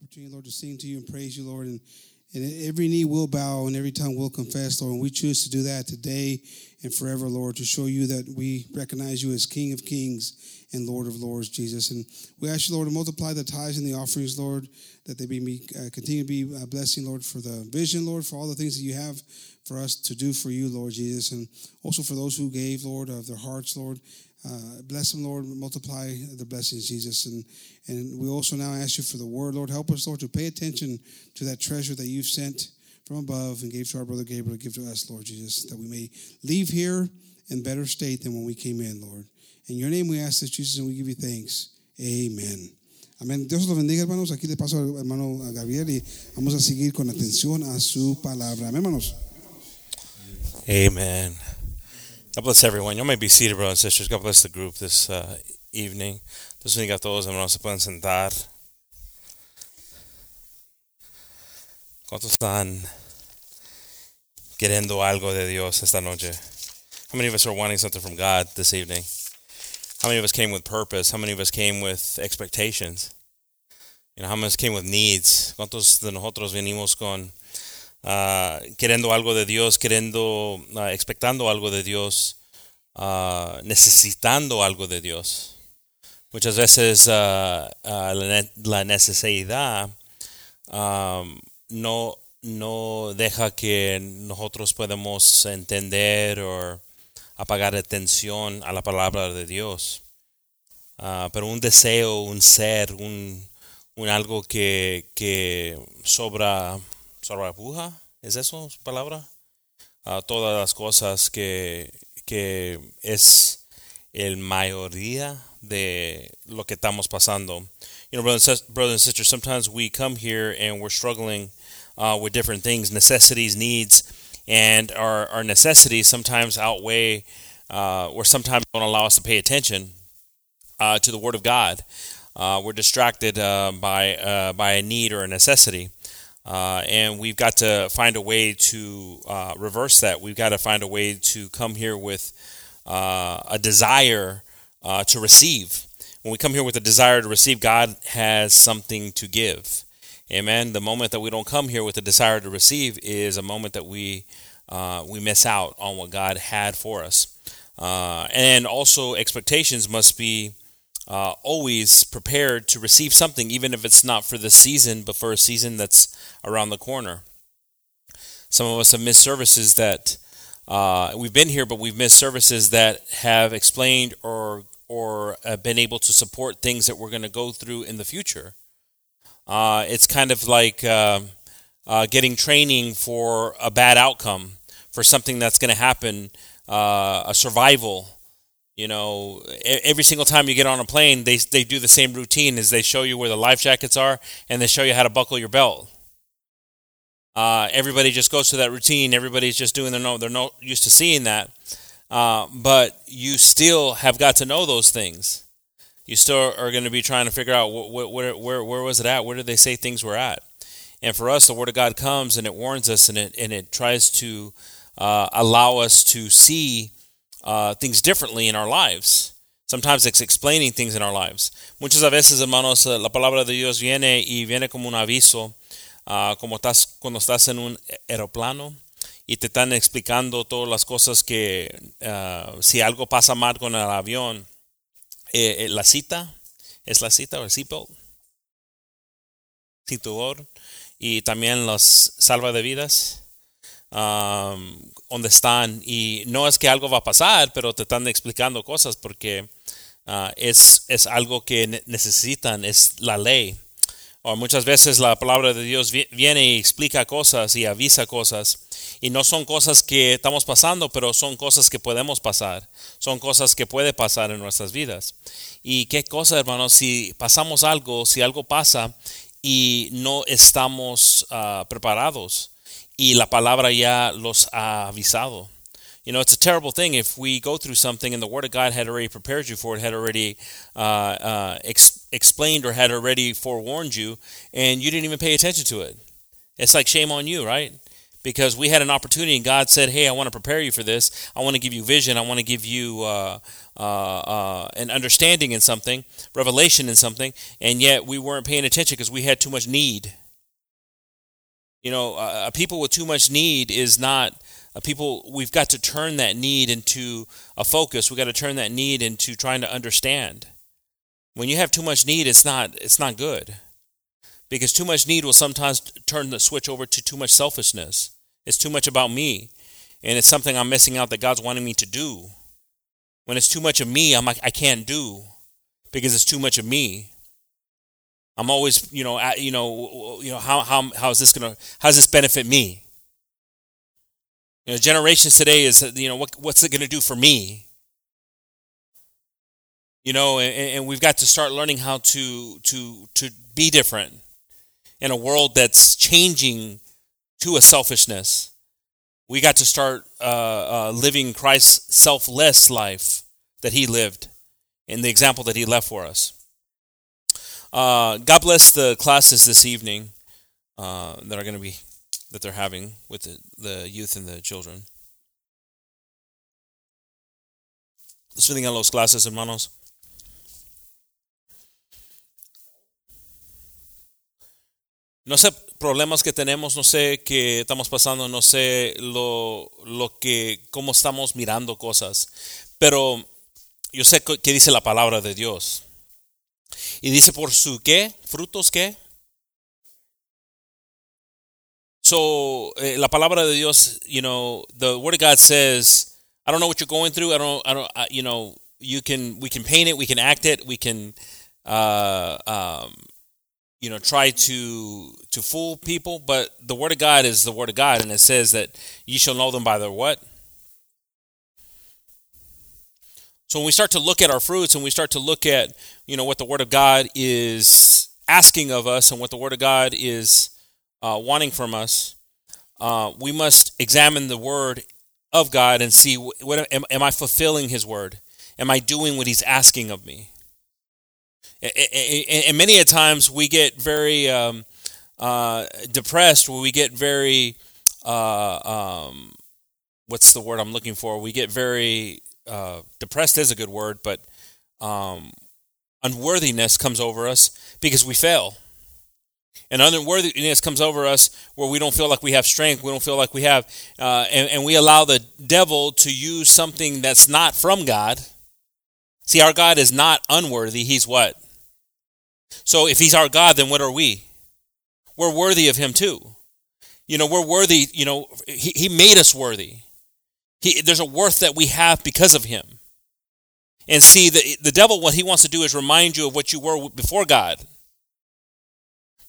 opportunity, Lord, to sing to you and praise you, Lord. And, and every knee will bow and every tongue will confess, Lord. And we choose to do that today and forever, Lord, to show you that we recognize you as King of Kings and Lord of Lords, Jesus. And we ask you, Lord, to multiply the tithes and the offerings, Lord, that they be uh, continue to be a blessing, Lord, for the vision, Lord, for all the things that you have for us to do for you, Lord Jesus, and also for those who gave, Lord, of their hearts, Lord. Uh, bless them, Lord. Multiply the blessings, Jesus. And and we also now ask you for the word, Lord. Help us, Lord, to pay attention to that treasure that you've sent from above and gave to our brother Gabriel to give to us, Lord Jesus, that we may leave here in better state than when we came in, Lord. In your name we ask this, Jesus, and we give you thanks. Amen. Amén. Dios los bendiga, hermanos. Aquí le paso al hermano Gabriel y vamos a seguir con atención a su palabra. Amén, hermanos. Amen. God bless everyone. Y'all may be seated, brothers and sisters. God bless the group this uh, evening. Dios bendiga a todos, hermanos. Se pueden sentar. ¿Cuántos están queriendo algo de Dios esta noche? How many of us are wanting something from God this evening? How many of us came with purpose? How many of us came with expectations? You know, how many of us came with needs? ¿Cuántos de nosotros venimos con uh, queriendo algo de Dios, queriendo, uh, expectando algo de Dios, uh, necesitando algo de Dios? Muchas veces la, la, necesidad no, no deja que nosotros podamos entender o apagar atención a la palabra de Dios. Pero un deseo, un ser, un, un algo que, que sobra, sobrepuja, ¿es eso su palabra? Uh, todas las cosas que, que es el mayoría de lo que estamos pasando. You know, brothers, brothers and sisters, sometimes we come here and we're struggling uh, with different things, necessities, needs, and our, our necessities sometimes outweigh uh, or sometimes don't allow us to pay attention uh, to the Word of God. Uh, we're distracted uh, by uh, by a need or a necessity, uh, and we've got to find a way to reverse that. We've got to find a way to come here with a desire to receive. When we come here with a desire to receive, God has something to give. Amen. The moment that we don't come here with a desire to receive is a moment that we uh, we miss out on what God had for us. Uh, and also, expectations must be uh, always prepared to receive something, even if it's not for the season, but for a season that's around the corner. Some of us have missed services that uh, we've been here, but we've missed services that have explained or or been able to support things that we're going to go through in the future. Uh, it's kind of like uh, uh, getting training for a bad outcome, for something that's going to happen, uh, a survival. You know, every single time you get on a plane, they, they do the same routine as they show you where the life jackets are and they show you how to buckle your belt. Uh, everybody just goes through that routine. Everybody's just doing their no. They're not used to seeing that, uh, but you still have got to know those things you still are going to be trying to figure out where, where, where, where was it at? Where did they say things were at? And for us, the Word of God comes and it warns us and it, and it tries to uh, allow us to see uh, things differently in our lives. Sometimes it's explaining things in our lives. Muchas veces, hermanos, la palabra de Dios viene y viene como un aviso, uh, como estás, cuando estás en un aeroplano y te están explicando todas las cosas que uh, si algo pasa mal con el avión, eh, eh, la cita, es la cita o el seatbelt, cinturón, y también los salva de vidas, um, donde están. Y no es que algo va a pasar, pero te están explicando cosas porque uh, es, es algo que necesitan, es la ley. O muchas veces la palabra de Dios viene y explica cosas y avisa cosas. Y no son cosas que estamos pasando, pero son cosas que podemos pasar. Son cosas que puede pasar en nuestras vidas. Y qué cosa, hermanos, si pasamos algo, si algo pasa y no estamos uh, preparados y la palabra ya los ha avisado. You know, it's a terrible thing if we go through something and the Word of God had already prepared you for it, had already uh, uh, ex- explained or had already forewarned you, and you didn't even pay attention to it. It's like shame on you, right? because we had an opportunity and God said, Hey, I want to prepare you for this. I want to give you vision. I want to give you uh, uh, uh, an understanding in something, revelation in something, and yet we weren't paying attention because we had too much need. You know, a people with too much need is not a people. We've got to turn that need into a focus. We've got to turn that need into trying to understand. When you have too much need, it's not it's not good because too much need will sometimes turn the switch over to too much selfishness. It's too much about me, and it's something I'm missing out that God's wanting me to do. When it's too much of me, I'm like I can't do because it's too much of me. I'm always, you know, you know, you know, how how how is this gonna how does this benefit me? You know, generations today is, you know, what what's it gonna do for me? You know, and, and we've got to start learning how to to to be different in a world that's changing to a selfishness. We got to start uh, uh, living Christ's selfless life that he lived and the example that he left for us. Uh, God bless the classes this evening uh, that are going to be that they're having with the, the youth and the children. Dios bendiga los clases, hermanos. No sé problemas que tenemos, no sé qué estamos pasando, no sé lo, lo que, cómo estamos mirando cosas, pero yo sé que dice la palabra de Dios. Y dice por su qué, frutos qué. So eh, la palabra de Dios, you know, the word of God says, I don't know what you're going through. I don't, I don't, I, you know, you can, we can paint it, we can act it, we can, uh, um, you know try to to fool people but the word of god is the word of god and it says that you shall know them by their what so when we start to look at our fruits and we start to look at you know what the word of god is asking of us and what the word of god is uh, wanting from us uh, we must examine the word of god and see what am, am i fulfilling his word? Am i doing what he's asking of me? And many a times we get very um, uh, depressed we get very uh, um, what's the word i'm looking for? We get very uh, depressed is a good word but um, unworthiness comes over us because we fail and unworthiness comes over us where we don't feel like we have strength we don't feel like we have uh, and, and we allow the devil to use something that's not from god see our god is not unworthy he's what so if he's our God, then what are we? We're worthy of him too. You know, we're worthy, you know, he, he made us worthy. He, there's a worth that we have because of him. And see, the, the devil, what he wants to do is remind you of what you were before God.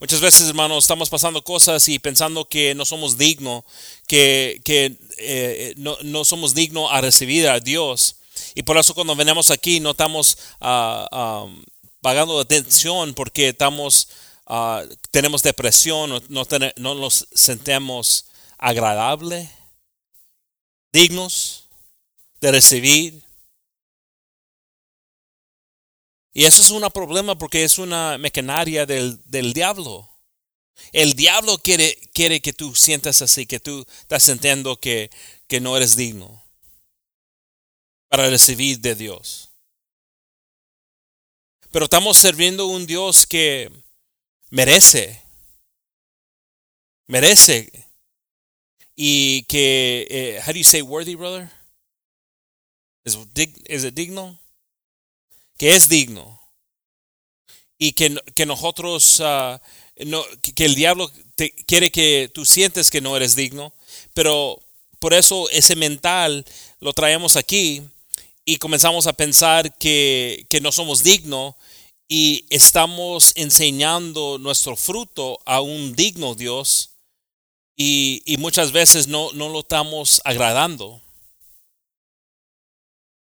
Muchas veces, hermanos, estamos pasando cosas y pensando que no somos dignos, que, que eh, no, no, somos dignos a recibir a Dios. Y por eso cuando venimos aquí no estamos uh, um, pagando atención porque estamos, uh, tenemos depresión, no, no, ten, no nos sentimos agradable, dignos de recibir. Y eso es un problema porque es una maquinaria del, del diablo. El diablo quiere, quiere que tú sientas así, que tú estás sintiendo que, que no eres digno para recibir de Dios. Pero estamos sirviendo un Dios que merece, merece. Y que, eh, how do you say worthy, brother? ¿Es, ¿Es digno? Que es digno. Y que, que nosotros, uh, no, que el diablo te, quiere que tú sientes que no eres digno, pero por eso ese mental lo traemos aquí y comenzamos a pensar que, que no somos dignos y estamos enseñando nuestro fruto a un digno Dios y, y muchas veces no, no lo estamos agradando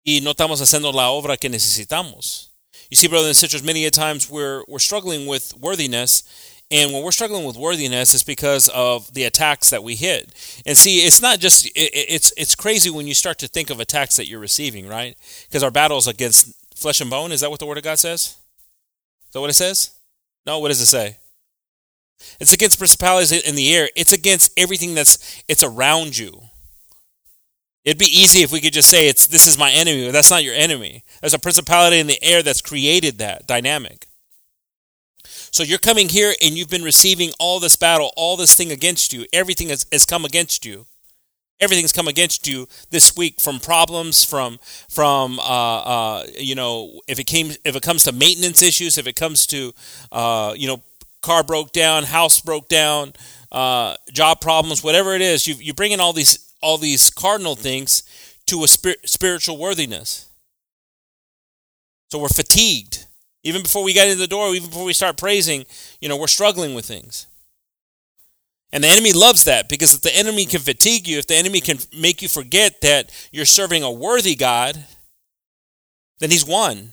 y no estamos haciendo la obra que necesitamos. You see, brothers and sisters, many a times we're, we're struggling with worthiness and when we're struggling with worthiness, it's because of the attacks that we hit. And see, it's not just it, it's it's crazy when you start to think of attacks that you're receiving, right? Because our battles against flesh and bone. Is that what the Word of God says? Is that what it says? No, what does it say? It's against principalities in the air. It's against everything that's it's around you. It'd be easy if we could just say it's this is my enemy, but that's not your enemy. There's a principality in the air that's created that dynamic. So you're coming here and you've been receiving all this battle, all this thing against you. Everything has, has come against you. Everything's come against you this week from problems, from from uh, uh, you know if it came if it comes to maintenance issues, if it comes to uh, you know car broke down, house broke down, uh, job problems, whatever it is, you you bring in all these all these cardinal things to a spir- spiritual worthiness. So we're fatigued. Even before we get in the door, even before we start praising, you know, we're struggling with things. And the enemy loves that because if the enemy can fatigue you, if the enemy can make you forget that you're serving a worthy God, then he's won.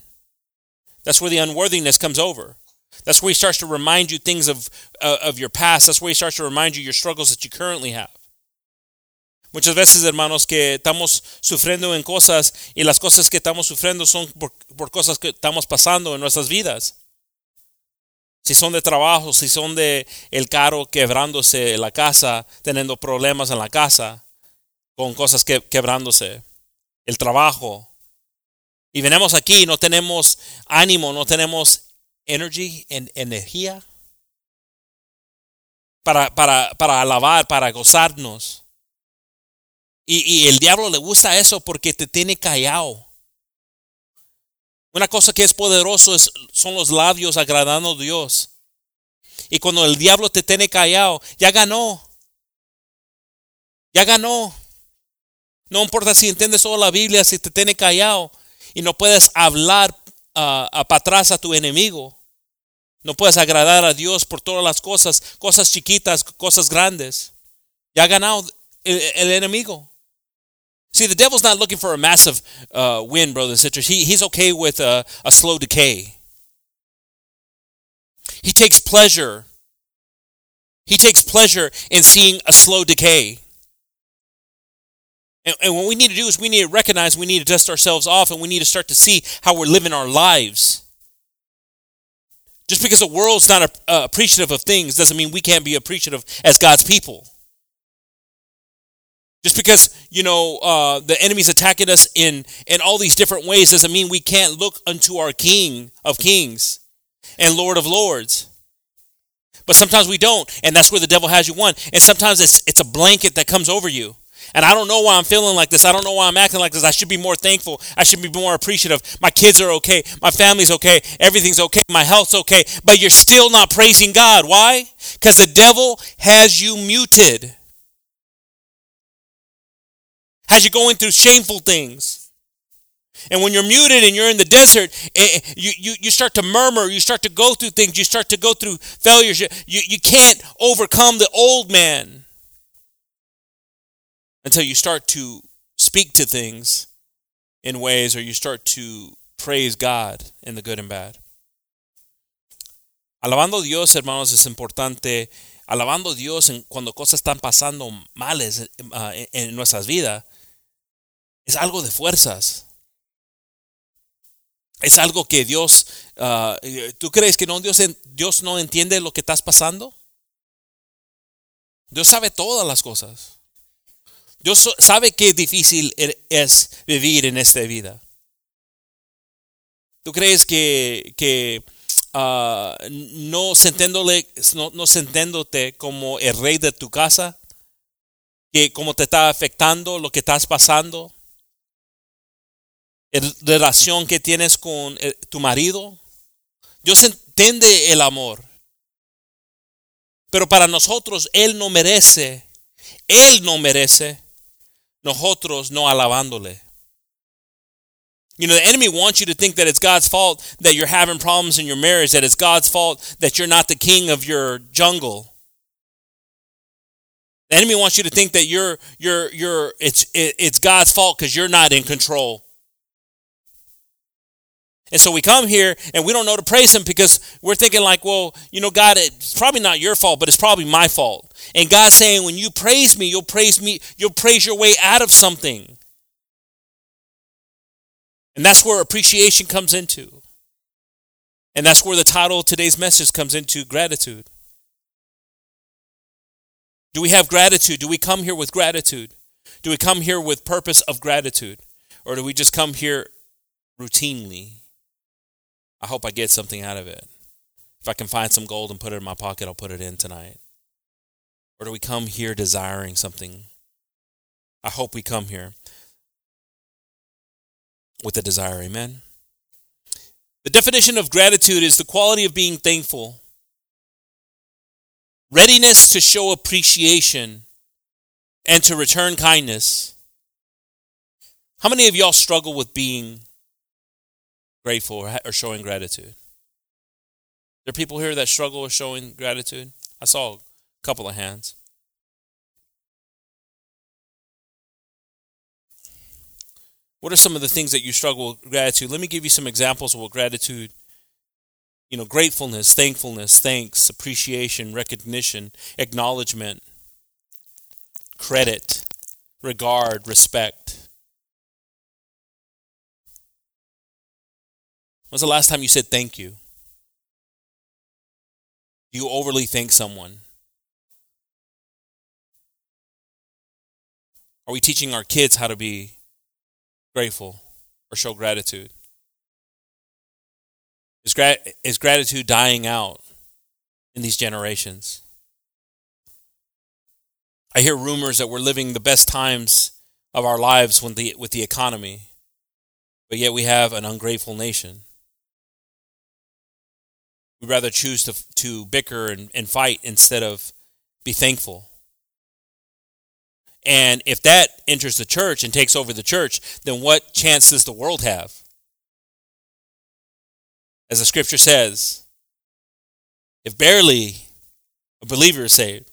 That's where the unworthiness comes over. That's where he starts to remind you things of, uh, of your past. That's where he starts to remind you your struggles that you currently have. Muchas veces, hermanos, que estamos sufriendo en cosas y las cosas que estamos sufriendo son por, por, cosas que estamos pasando en nuestras vidas. Si son de trabajo, si son de el carro quebrándose la casa, teniendo problemas en la casa, con cosas que, quebrándose, el trabajo. Y venimos aquí, no tenemos ánimo, no tenemos energy, en, energía para, para, para alabar, para gozarnos. Y, el diablo le gusta eso porque te tiene callado. Una cosa que es poderoso es, son los labios agradando a Dios. Y cuando el diablo te tiene callado, ya ganó. Ya ganó. No importa si entiendes solo la Biblia, si te tiene callado y no puedes hablar uh, para atrás a tu enemigo. No puedes agradar a Dios por todas las cosas, cosas chiquitas, cosas grandes. Ya ha ganado el, el enemigo. See, the devil's not looking for a massive uh, win, brothers and sisters. He, he's okay with a, a slow decay. He takes pleasure. He takes pleasure in seeing a slow decay. And, and what we need to do is we need to recognize we need to dust ourselves off and we need to start to see how we're living our lives. Just because the world's not uh, appreciative of things doesn't mean we can't be appreciative as God's people. Just because you know uh, the enemy's attacking us in in all these different ways doesn't mean we can't look unto our King of Kings and Lord of Lords. But sometimes we don't, and that's where the devil has you won. And sometimes it's it's a blanket that comes over you. And I don't know why I'm feeling like this. I don't know why I'm acting like this. I should be more thankful. I should be more appreciative. My kids are okay. My family's okay. Everything's okay. My health's okay. But you're still not praising God. Why? Because the devil has you muted has you going through shameful things. And when you're muted and you're in the desert, eh, eh, you, you, you start to murmur, you start to go through things, you start to go through failures. You, you, you can't overcome the old man until you start to speak to things in ways or you start to praise God in the good and bad. Alabando a Dios, hermanos, es importante. Alabando a Dios en, cuando cosas están pasando males uh, en, en nuestras vidas es algo de fuerzas. Es algo que Dios, uh, ¿tú crees que no, Dios, Dios no entiende lo que estás pasando? Dios sabe todas las cosas. Dios sabe qué difícil er, es vivir en esta vida. ¿Tú crees que, que uh, no, senténdole, no, no senténdote como el rey de tu casa, que como te está afectando lo que estás pasando, relación que tienes con eh, tu marido. Dios entiende el amor. Pero para nosotros Él no merece, Él no merece, nosotros no alabándole. You know, the enemy wants you to think that it's God's fault that you're having problems in your marriage, that it's God's fault that you're not the king of your jungle. The enemy wants you to think that you're you're you're it's it's God's fault because you're not in control. And so we come here and we don't know to praise him because we're thinking like, well, you know, God, it's probably not your fault, but it's probably my fault. And God's saying, when you praise me, you'll praise me, you'll praise your way out of something. And that's where appreciation comes into. And that's where the title of today's message comes into gratitude. Do we have gratitude? Do we come here with gratitude? Do we come here with purpose of gratitude? Or do we just come here routinely? I hope I get something out of it. If I can find some gold and put it in my pocket, I'll put it in tonight. Or do we come here desiring something? I hope we come here with a desire. Amen. The definition of gratitude is the quality of being thankful, readiness to show appreciation, and to return kindness. How many of y'all struggle with being grateful or, showing gratitude? There are people here that struggle with showing gratitude. I saw a couple of hands. What are some of the things that you struggle with gratitude? Let me give you some examples of what gratitude, you know, gratefulness, thankfulness, thanks, appreciation, recognition, acknowledgement, credit, regard, respect. When's the last time you said thank you? Do you overly thank someone? Are we teaching our kids how to be grateful or show gratitude? Is, gra- is gratitude dying out in these generations? I hear rumors that we're living the best times of our lives the, with the economy, but yet we have an ungrateful nation. We'd rather choose to, to bicker and, and fight instead of be thankful. And if that enters the church and takes over the church, then what chance does the world have? As the scripture says, if barely a believer is saved,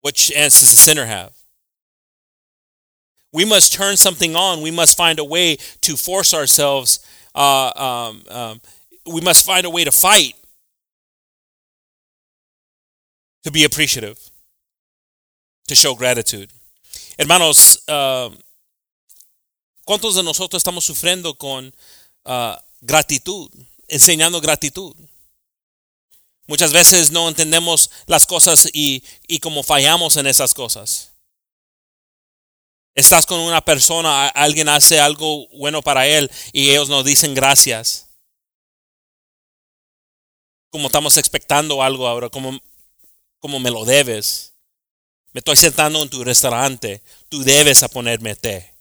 what chance does a sinner have? We must turn something on. We must find a way to force ourselves. Uh, um, um, we must find a way to fight to be appreciative to show gratitude. Hermanos, uh, ¿cuántos de nosotros estamos sufriendo con uh, gratitud, enseñando gratitud? Muchas veces no entendemos las cosas y, y como fallamos en esas cosas. Estás con una persona, alguien hace algo bueno para él y ellos nos dicen gracias. Como estamos expectando algo ahora, como, como me lo debes. Me estoy sentando en tu restaurante. Tú debes a ponerme té.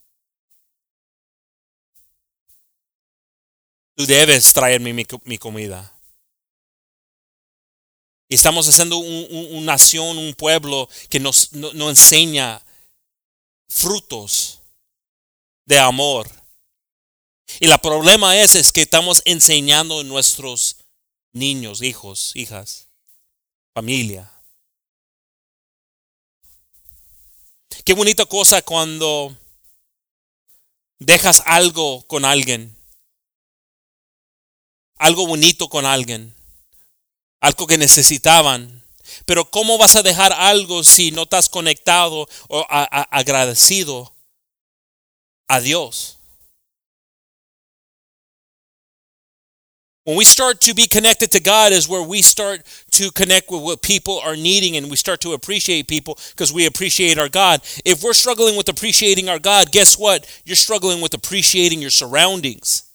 Tú debes traerme mi, mi comida. Y estamos haciendo una nación, un pueblo que nos no, enseña frutos de amor. Y el problema es, es que estamos enseñando nuestros niños, hijos, hijas, familia. Qué bonita cosa cuando dejas algo con alguien. Algo bonito con alguien. Algo que necesitaban. Pero ¿cómo vas a dejar algo si no estás conectado o agradecido a Dios? When we start to be connected to God is where we start to connect with what people are needing and we start to appreciate people because we appreciate our God. If we're struggling with appreciating our God, guess what? You're struggling with appreciating your surroundings.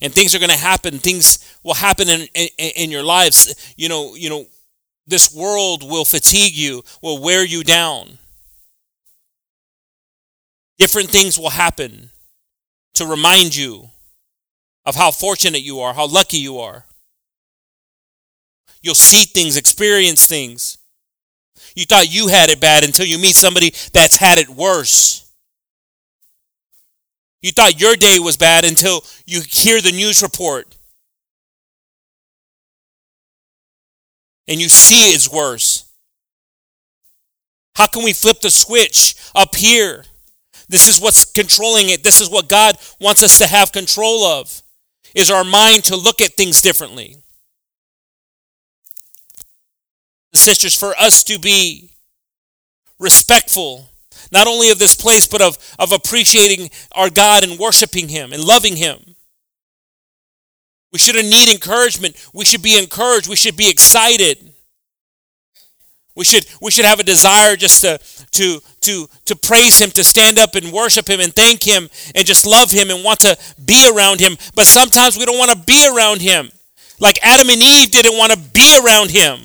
And things are going to happen. Things will happen in, in, in your lives. You know, you know, this world will fatigue you, will wear you down. Different things will happen to remind you of how fortunate you are, how lucky you are. You'll see things, experience things. You thought you had it bad until you meet somebody that's had it worse. You thought your day was bad until you hear the news report and you see it's worse. How can we flip the switch up here? This is what's controlling it. This is what God wants us to have control of. Is our mind to look at things differently. Sisters, for us to be respectful, not only of this place, but of, of appreciating our God and worshiping Him and loving Him. We shouldn't need encouragement. We should be encouraged. We should be excited. We should we should have a desire just to to to to praise him, to stand up and worship him and thank him and just love him and want to be around him. But sometimes we don't want to be around him. Like Adam and Eve didn't want to be around him.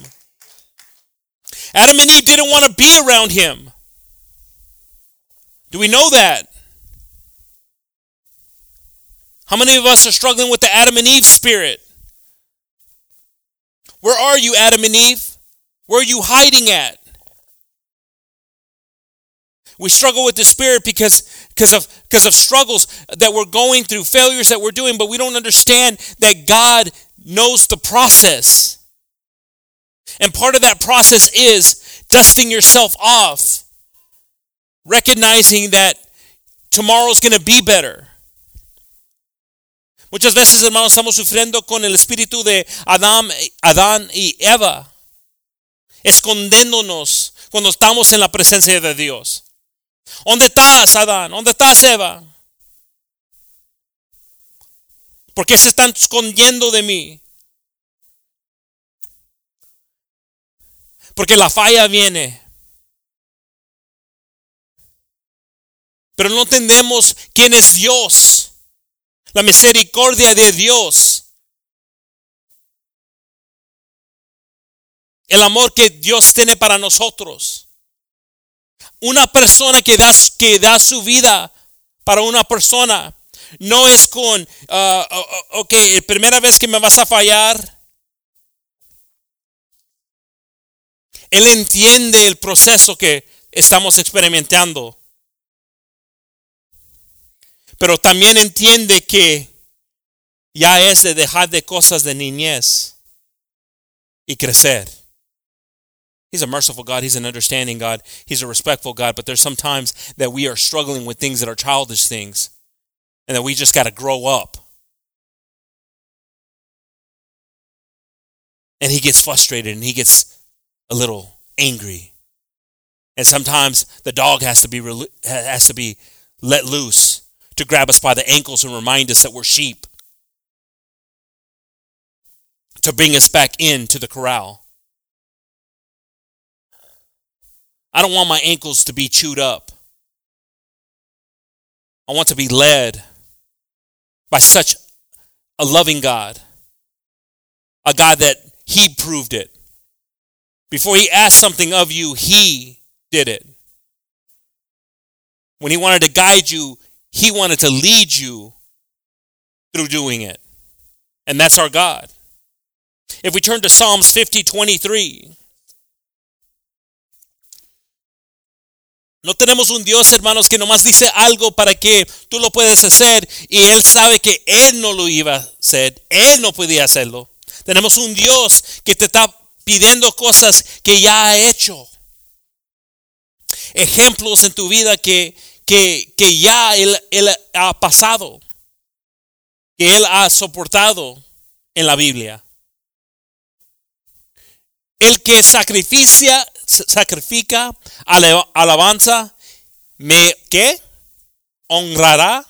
Adam and Eve didn't want to be around him. Do we know that? How many of us are struggling with the Adam and Eve spirit? Where are you, Adam and Eve? Where are you hiding at? We struggle with the spirit because, because, of, because of struggles that we're going through, failures that we're doing, but we don't understand that God knows the process. And part of that process is dusting yourself off, recognizing that tomorrow's going to be better. Muchas veces, hermanos, estamos sufriendo con el espíritu de Adán, y Eva escondiéndonos cuando estamos en la presencia de Dios. ¿Dónde estás, Adán? ¿Dónde estás, Eva? ¿Por qué se están escondiendo de mí? Porque la falla viene. Pero no entendemos quién es Dios. La misericordia de Dios. El amor que Dios tiene para nosotros. Una persona que da, que da su vida para una persona no es con, uh, ok, primera vez que me vas a fallar. Él entiende el proceso que estamos experimentando. Pero también entiende que ya es de dejar de cosas de niñez y crecer. He's a merciful God. He's an understanding God. He's a respectful God. But there's sometimes that we are struggling with things that are childish things and that we just got to grow up. And he gets frustrated and he gets a little angry. And sometimes the dog has to be has to be let loose to grab us by the ankles and remind us that we're sheep. To bring us back into the corral. I don't want my ankles to be chewed up. I want to be led by such a loving God, a God that He proved it. Before He asked something of you, He did it. When He wanted to guide you, He wanted to lead you through doing it. And that's our God. If we turn to Psalms 50 23, No tenemos un Dios, hermanos, que nomás dice algo para que tú lo puedas hacer y Él sabe que Él no lo iba a hacer, Él no podía hacerlo. Tenemos un Dios que te está pidiendo cosas que ya ha hecho. Ejemplos en tu vida que, que, que ya él, él ha pasado, que Él ha soportado en la Biblia. El que sacrifica, sacrifica alabanza, me ¿qué? honrará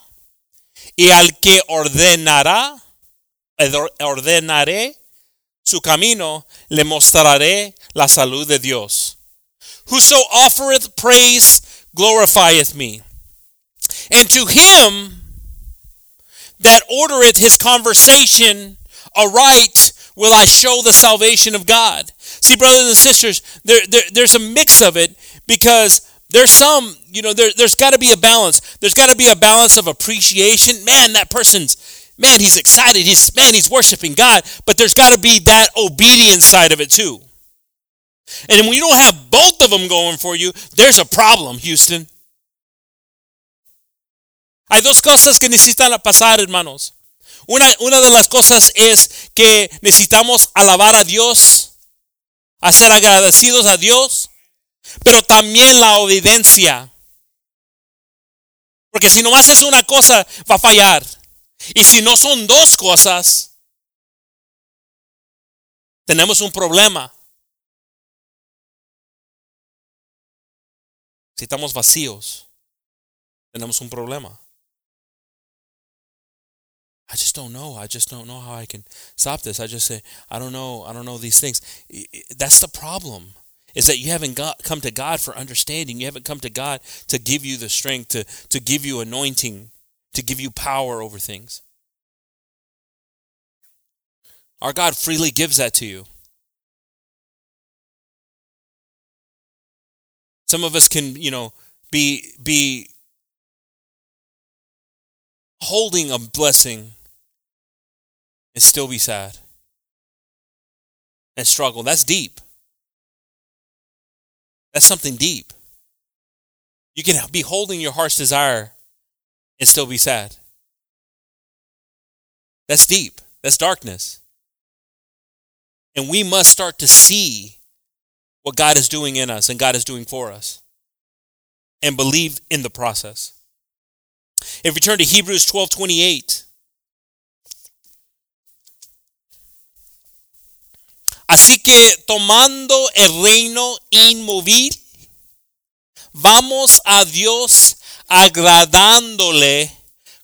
y al que ordenará, ordenaré su camino, le mostraré la salud de Dios. Whoso offereth praise glorifieth me. And to him that ordereth his conversation aright will I show the salvation of God. See, brothers and sisters, there, there, there's a mix of it because there's some, you know, there, there's got to be a balance. There's got to be a balance of appreciation. Man, that person's, man, he's excited. He's, man, he's worshiping God. But there's got to be that obedience side of it too. And when you don't have both of them going for you, there's a problem, Houston. Hay dos cosas que necesitan pasar, hermanos. Una, una de las cosas es que necesitamos alabar a Dios a ser agradecidos a Dios, pero también la obediencia. Porque si no haces una cosa, va a fallar. Y si no son dos cosas, tenemos un problema. Si estamos vacíos, tenemos un problema. I just don't know. I just don't know how I can stop this. I just say, I don't know. I don't know these things. That's the problem. Is that you haven't got, come to God for understanding. You haven't come to God to give you the strength, to, to give you anointing, to give you power over things. Our God freely gives that to you. Some of us can, you know, be be holding a blessing and still be sad and struggle. That's deep. That's something deep. You can be holding your heart's desire and still be sad. That's deep. That's darkness. And we must start to see what God is doing in us and God is doing for us and believe in the process. If we turn to Hebrews 12 28, Así que tomando el reino inmóvil, vamos a Dios agradándole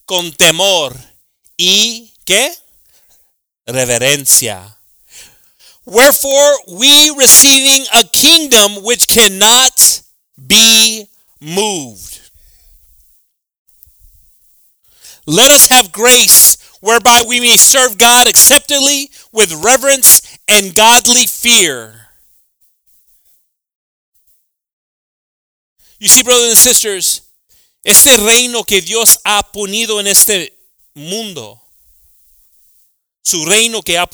con temor y ¿qué? Reverencia. Wherefore we receiving a kingdom which cannot be moved. Let us have grace whereby we may serve God acceptably with reverence and godly fear. You see, brothers and sisters, este reino que Dios ha ponido en este mundo, su reino que ha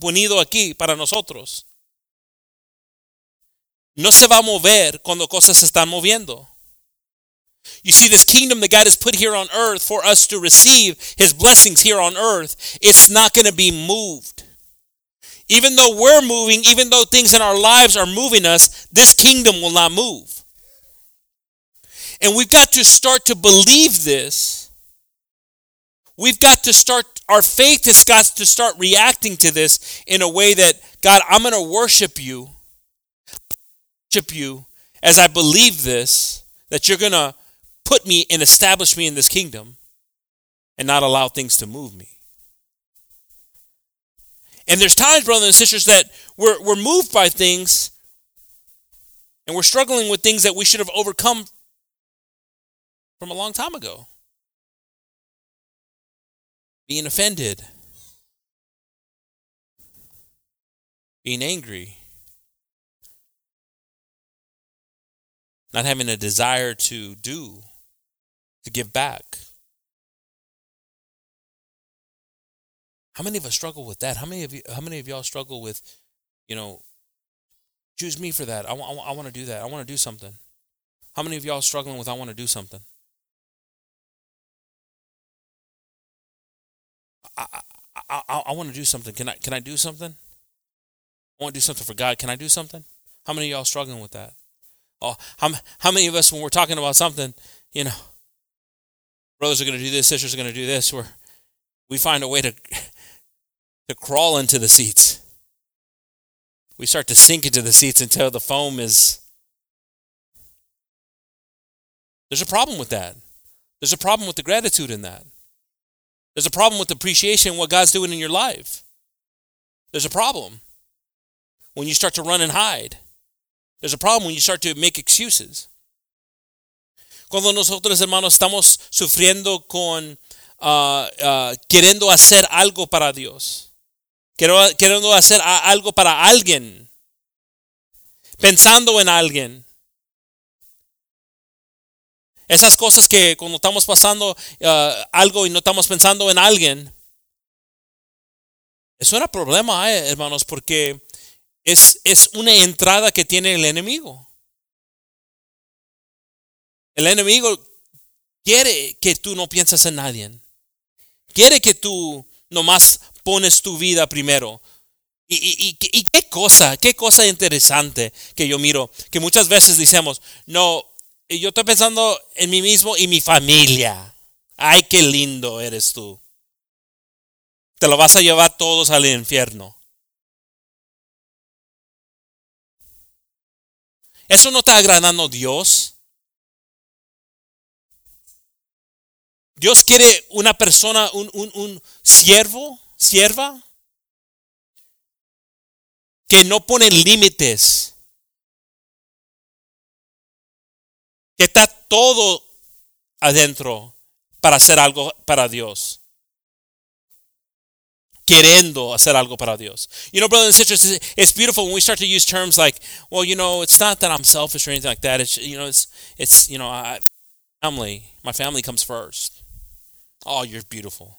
ponido aquí para nosotros, no se va a mover cuando cosas se están moviendo. You see, this kingdom that God has put here on earth for us to receive his blessings here on earth, it's not going to be moved. Even though we're moving, even though things in our lives are moving us, this kingdom will not move. And we've got to start to believe this. We've got to start, our faith has got to start reacting to this in a way that, God, I'm going to worship you, worship you as I believe this, that you're going to put me and establish me in this kingdom and not allow things to move me. And there's times, brothers and sisters, that we're, we're moved by things and we're struggling with things that we should have overcome from a long time ago. Being offended, being angry, not having a desire to do to give back. How many of us struggle with that? How many of you? How many of y'all struggle with, you know, choose me for that? I want. I want to do that. I want to do something. How many of y'all struggling with? I want to do something. I I, I, I want to do something. Can I can I do something? I want to do something for God. Can I do something? How many of y'all struggling with that? Oh, how how many of us when we're talking about something, you know, brothers are going to do this, sisters are going to do this, where we find a way to, to crawl into the seats. We start to sink into the seats until the foam is. There's a problem with that. There's a problem with the gratitude in that. There's a problem with appreciation what God's doing in your life. There's a problem when you start to run and hide. There's a problem when you start to make excuses. Cuando nosotros, hermanos, estamos sufriendo con, uh, uh, queriendo hacer algo para Dios, queriendo hacer algo para alguien, pensando en alguien. Esas cosas que cuando estamos pasando uh, algo y no estamos pensando en alguien, es un problema, eh, hermanos, porque es, es una entrada que tiene el enemigo. El enemigo quiere que tú no piensas en nadie. Quiere que tú nomás pones tu vida primero. Y, qué cosa, qué cosa interesante que yo miro, que muchas veces decimos, no, yo estoy pensando en mí mismo y mi familia. Ay, qué lindo eres tú. Te lo vas a llevar todos al infierno. Eso no está agradando a Dios. Dios quiere una persona, un, un, un siervo, sierva, que no pone límites, que está todo adentro para hacer algo para Dios. Queriendo hacer algo para Dios. You know, brothers and sisters, it's beautiful when we start to use terms like, well, you know, it's not that I'm selfish or anything like that. It's, you know, it's, it's you know, I, family, my family comes first. Oh, you're beautiful.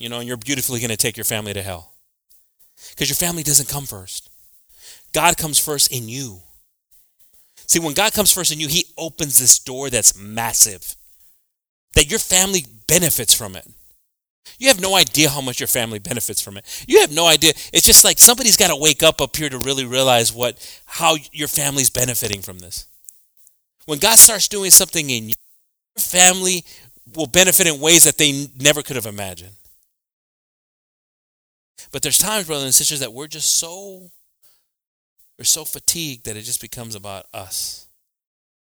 You know, and you're beautifully going to take your family to hell. Because your family doesn't come first. God comes first in you. See, when God comes first in you, He opens this door that's massive, that your family benefits from it. You have no idea how much your family benefits from it. You have no idea. It's just like somebody's got to wake up up here to really realize what how your family's benefiting from this. When God starts doing something in you, your family will benefit in ways that they never could have imagined. But there's times, brothers and sisters, that we're just so we're so fatigued that it just becomes about us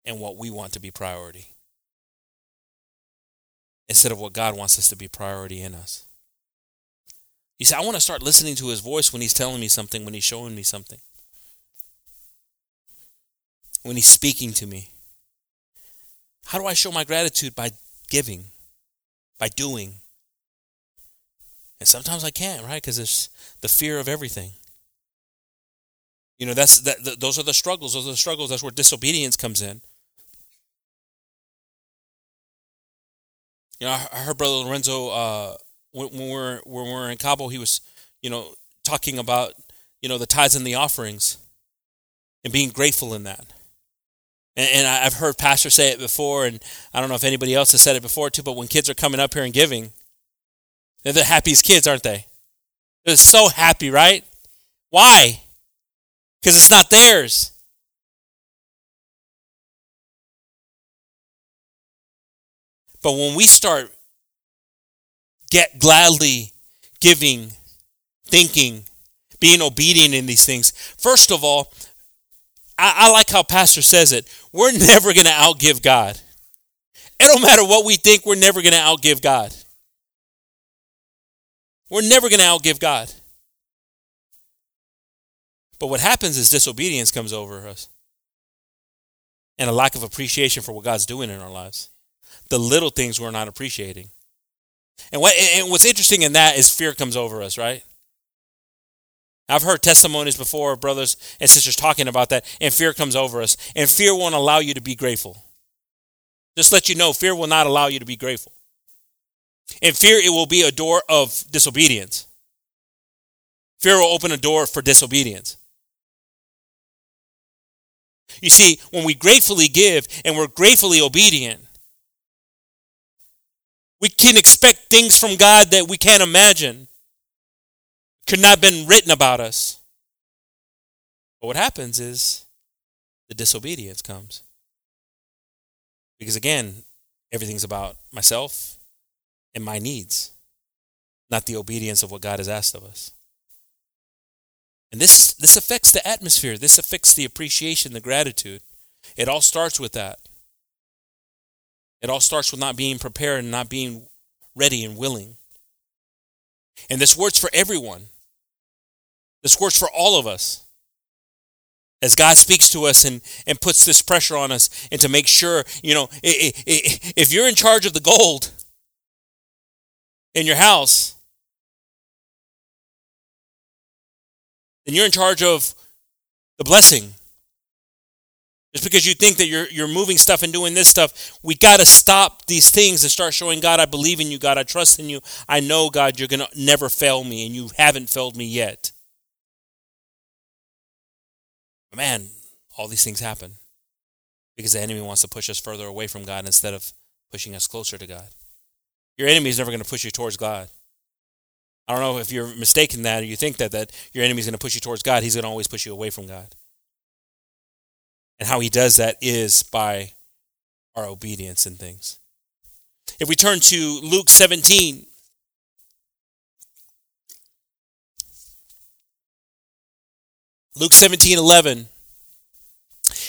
and what we want to be priority instead of what God wants us to be priority in us. You see, I want to start listening to his voice when he's telling me something, when he's showing me something, when he's speaking to me. How do I show my gratitude? By giving, by doing. And sometimes I can't, right? Because there's the fear of everything. You know, that's that. those are the struggles. Those are the struggles. That's where disobedience comes in. You know, I heard Brother Lorenzo uh, when, when we're when we're in Cabo. He was, you know, talking about you know the tithes and the offerings, and being grateful in that. And, and I've heard pastors say it before, and I don't know if anybody else has said it before too. But when kids are coming up here and giving, they're the happiest kids, aren't they? They're so happy, right? Why? Because it's not theirs. But when we start get gladly giving, thinking, being obedient in these things, first of all, I, I like how Pastor says it. We're never going to outgive God. It don't matter what we think, we're never going to outgive God. We're never going to outgive God. But what happens is disobedience comes over us and a lack of appreciation for what God's doing in our lives the little things we're not appreciating. And what and what's interesting in that is fear comes over us, right? I've heard testimonies before of brothers and sisters talking about that, and fear comes over us. And fear won't allow you to be grateful. Just let you know, fear will not allow you to be grateful. In fear, it will be a door of disobedience. Fear will open a door for disobedience. You see, when we gratefully give and we're gratefully obedient, we can expect things from God that we can't imagine. Could not have been written about us. But what happens is the disobedience comes. Because again, everything's about myself and my needs, not the obedience of what God has asked of us. And this, this affects the atmosphere. This affects the appreciation, the gratitude. It all starts with that. It all starts with not being prepared and not being ready and willing. And this works for everyone. This works for all of us. As God speaks to us and, and puts this pressure on us, and to make sure, you know, if you're in charge of the gold in your house, then you're in charge of the blessing. Just because you think that you're, you're moving stuff and doing this stuff, we got to stop these things and start showing God, I believe in you, God, I trust in you. I know, God, you're going to never fail me, and you haven't failed me yet. But man, all these things happen because the enemy wants to push us further away from God instead of pushing us closer to God. Your enemy is never going to push you towards God. I don't know if you're mistaken that or you think that, that your enemy is going to push you towards God. He's going to always push you away from God. And how he does that is by our obedience in things. If we turn to Luke 17, Luke 17, 11.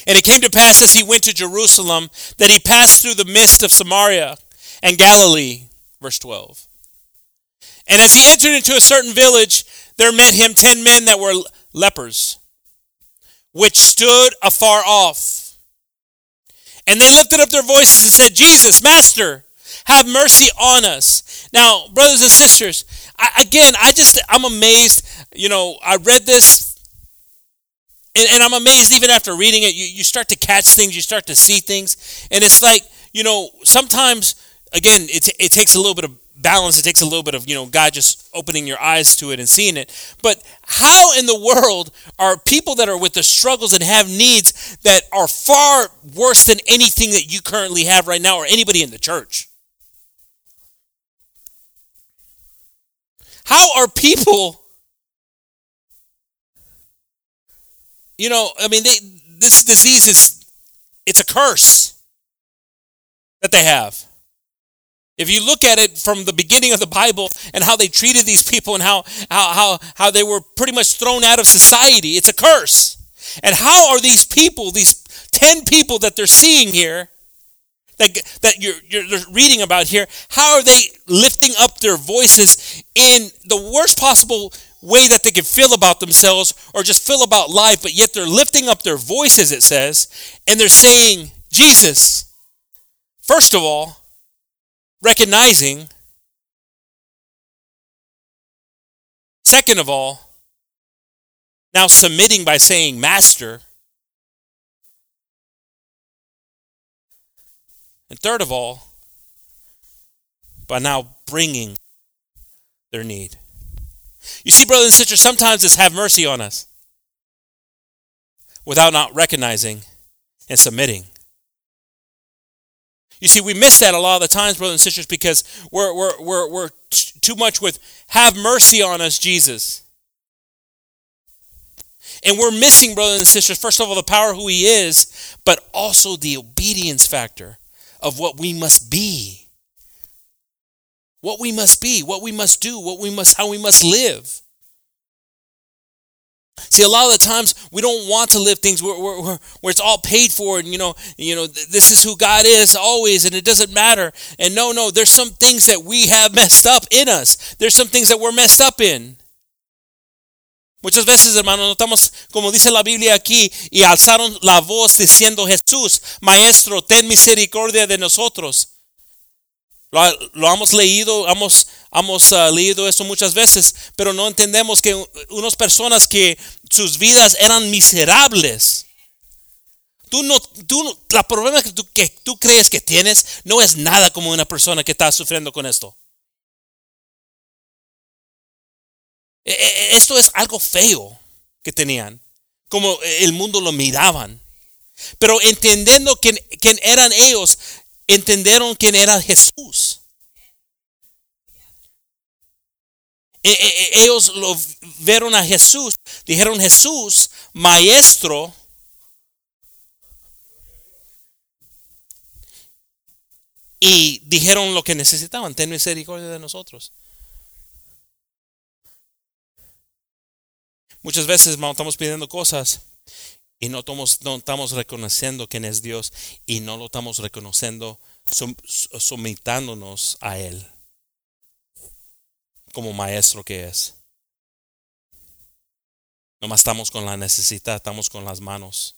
And it came to pass as he went to Jerusalem that he passed through the midst of Samaria. and Galilee. Verse 12. And as he entered into a certain village, there met him ten men that were lepers, which stood afar off. And they lifted up their voices and said, Jesus, Master, have mercy on us. Now, brothers and sisters, I, again, I just, I'm amazed. You know, I read this and, and, I'm amazed even after reading it, you, you start to catch things, you start to see things. And it's like, you know, sometimes, again, it, it takes a little bit of balance. It takes a little bit of, you know, God just opening your eyes to it and seeing it. But how in the world are people that are with the struggles and have needs that are far worse than anything that you currently have right now or anybody in the church? How are people you know, I mean, they, this disease is it's a curse that they have. If you look at it from the beginning of the Bible and how they treated these people and how, how, how, how they were pretty much thrown out of society, it's a curse. And how are these people, these 10 people that they're seeing here, that, that you're, you're reading about here, how are they lifting up their voices in the worst possible way that they can feel about themselves or just feel about life, but yet they're lifting up their voices, it says, and they're saying, Jesus, first of all, recognizing, second of all, now submitting by saying, Master, and third of all, by now bringing their need. You see, brothers and sisters, sometimes it's have mercy on us without not recognizing and submitting. You see, we miss that a lot of the times, brothers and sisters, because we're, we're, we're, we're t- too much with have mercy on us, Jesus. And we're missing, brothers and sisters, first of all, the power who He is, but also the obedience factor of what we must be what we must be, what we must do, what we must, how we must live. See, a lot of the times we don't want to live things where, where, where, where, it's all paid for, and you know, you know, this is who God is always, and it doesn't matter. And no, no, there's some things that we have messed up in us. There's some things that we're messed up in. Muchas veces, hermanos, notamos, como dice la Biblia aquí, y alzaron la voz diciendo, Jesús, Maestro, ten misericordia de nosotros. Lo, lo hemos leído, hemos, hemos uh, leído esto muchas veces, pero no entendemos que unas personas que sus vidas eran miserables. Tú no, tú, la problema que tú, que tú crees que tienes no es nada como una persona que está sufriendo con esto. E, e, esto es algo feo que tenían, como el mundo lo miraban. Pero entendiendo quién, quién eran ellos, entendieron quién era Jesús. Ellos lo vieron a Jesús, dijeron Jesús, maestro. Y dijeron lo que necesitaban, ten misericordia de nosotros. Muchas veces estamos pidiendo cosas y no estamos, no estamos reconociendo quién es Dios y no lo estamos reconociendo, sometándonos a Él como maestro que es. Nomás estamos con la necesidad, estamos con las manos.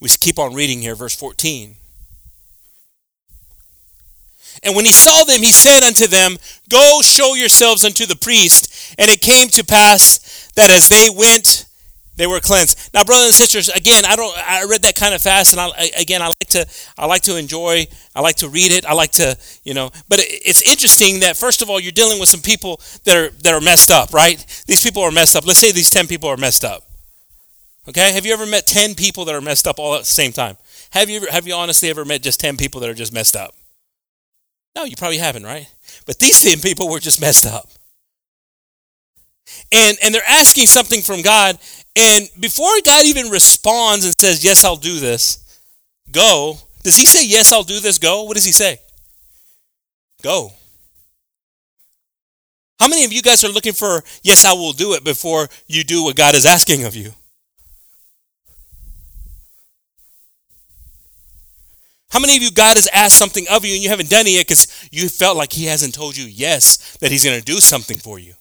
We keep on reading here, verse 14. And when he saw them, he said unto them, Go show yourselves unto the priest. And it came to pass that as they went, they were cleansed. Now, brothers and sisters, again, I don't. I read that kind of fast, and I, again, I like to. I like to enjoy. I like to read it. I like to, you know. But it's interesting that first of all, you're dealing with some people that are that are messed up, right? These people are messed up. Let's say these ten people are messed up. Okay, have you ever met ten people that are messed up all at the same time? Have you ever, have you honestly ever met just ten people that are just messed up? No, you probably haven't, right? But these ten people were just messed up. And and they're asking something from God, and before God even responds and says, Yes, I'll do this, go. Does he say, Yes, I'll do this, go? What does he say? Go. How many of you guys are looking for, Yes, I will do it before you do what God is asking of you? How many of you, God has asked something of you and you haven't done it yet because you felt like He hasn't told you yes, that He's going to do something for you?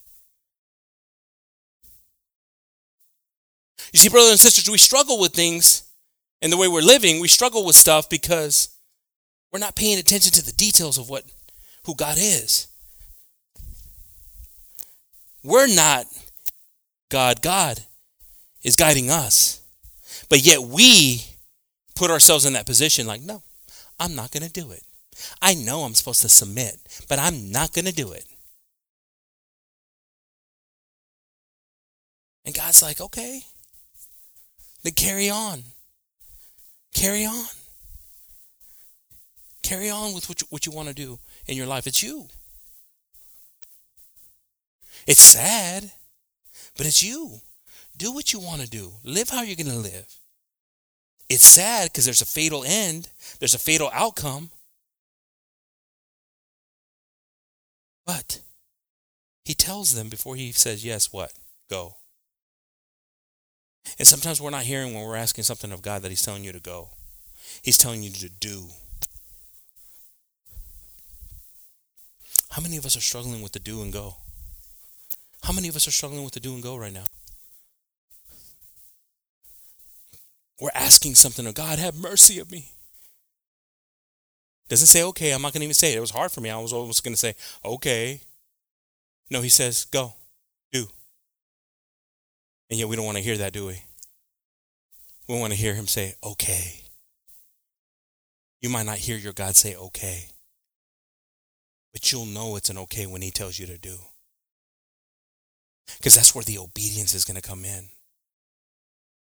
You see, brothers and sisters, we struggle with things in the way we're living. We struggle with stuff because we're not paying attention to the details of what who God is. We're not God. God is guiding us. But yet we put ourselves in that position like, no, I'm not going to do it. I know I'm supposed to submit, but I'm not going to do it. And God's like, okay, then carry on. Carry on. Carry on with what you, what you want to do in your life. It's you. It's sad, but it's you. Do what you want to do. Live how you're going to live. It's sad because there's a fatal end, there's a fatal outcome. But he tells them before he says yes, what? Go. And sometimes we're not hearing when we're asking something of God that he's telling you to go. He's telling you to do. How many of us are struggling with the do and go? How many of us are struggling with the do and go right now? We're asking something of God, have mercy of me. Doesn't say, okay, I'm not going to even say it. It was hard for me. I was almost going to say, okay. No, he says, go, do. And yet we don't want to hear that, do we? We want to hear him say, okay. You might not hear your God say, okay. But you'll know it's an okay when he tells you to do. Because that's where the obedience is going to come in.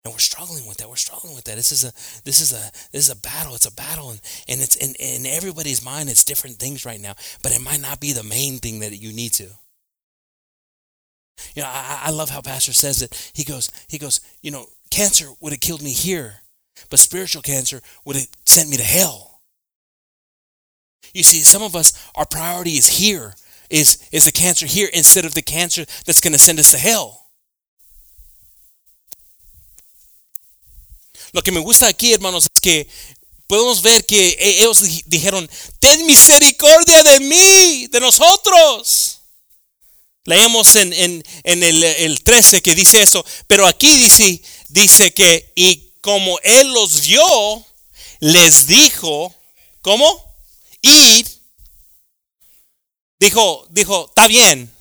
And we're struggling with that. We're struggling with that. This is a this is a this is a battle. It's a battle, and, and it's in, in everybody's mind. It's different things right now, but it might not be the main thing that you need to. You know, I, I love how Pastor says it. He goes, he goes, you know, cancer would have killed me here, but spiritual cancer would have sent me to hell. You see, some of us, our priority is here, is is the cancer here instead of the cancer that's going to send us to hell. Lo que me gusta aquí, hermanos, es que podemos ver que ellos dijeron, ten misericordia de mí, de nosotros. Leemos en, el, 13 que dice eso, pero aquí dice, dice que, y como él los vio, les dijo, ¿cómo? Ir. Dijo, dijo, está bien.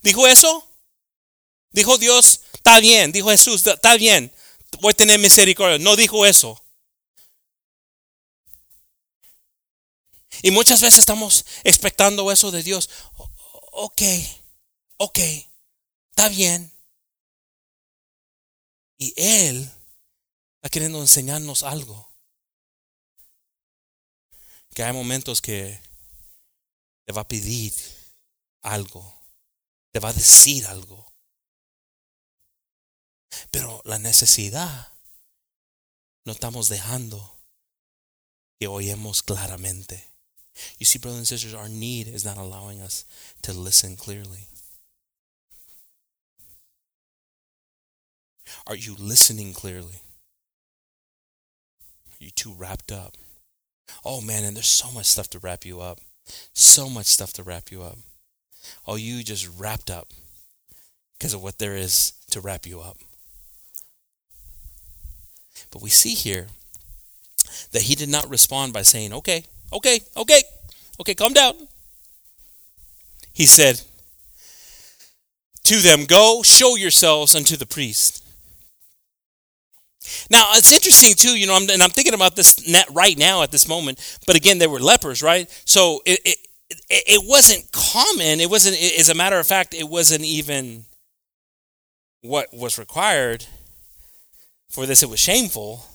¿Dijo eso? Dijo Dios, está bien. Dijo Jesús, está bien voy a tener misericordia. No dijo eso. Y muchas veces estamos expectando eso de Dios. Ok, ok, está bien. Y Él está queriendo enseñarnos algo. Que hay momentos que te va a pedir algo, te va a decir algo. Pero la necesidad no estamos dejando que oímos claramente. You see, brothers and sisters, our need is not allowing us to listen clearly. Are you listening clearly? Are you too wrapped up? Oh man, and there's so much stuff to wrap you up. So much stuff to wrap you up. Oh, you just wrapped up because of what there is to wrap you up. But we see here that he did not respond by saying, Okay, okay, okay, okay, calm down. He said to them, Go show yourselves unto the priest. Now it's interesting too, you know, and I'm thinking about this right now at this moment. But again, they were lepers, right? So it, it it wasn't common. It wasn't. As a matter of fact, it wasn't even what was required for this it was shameful,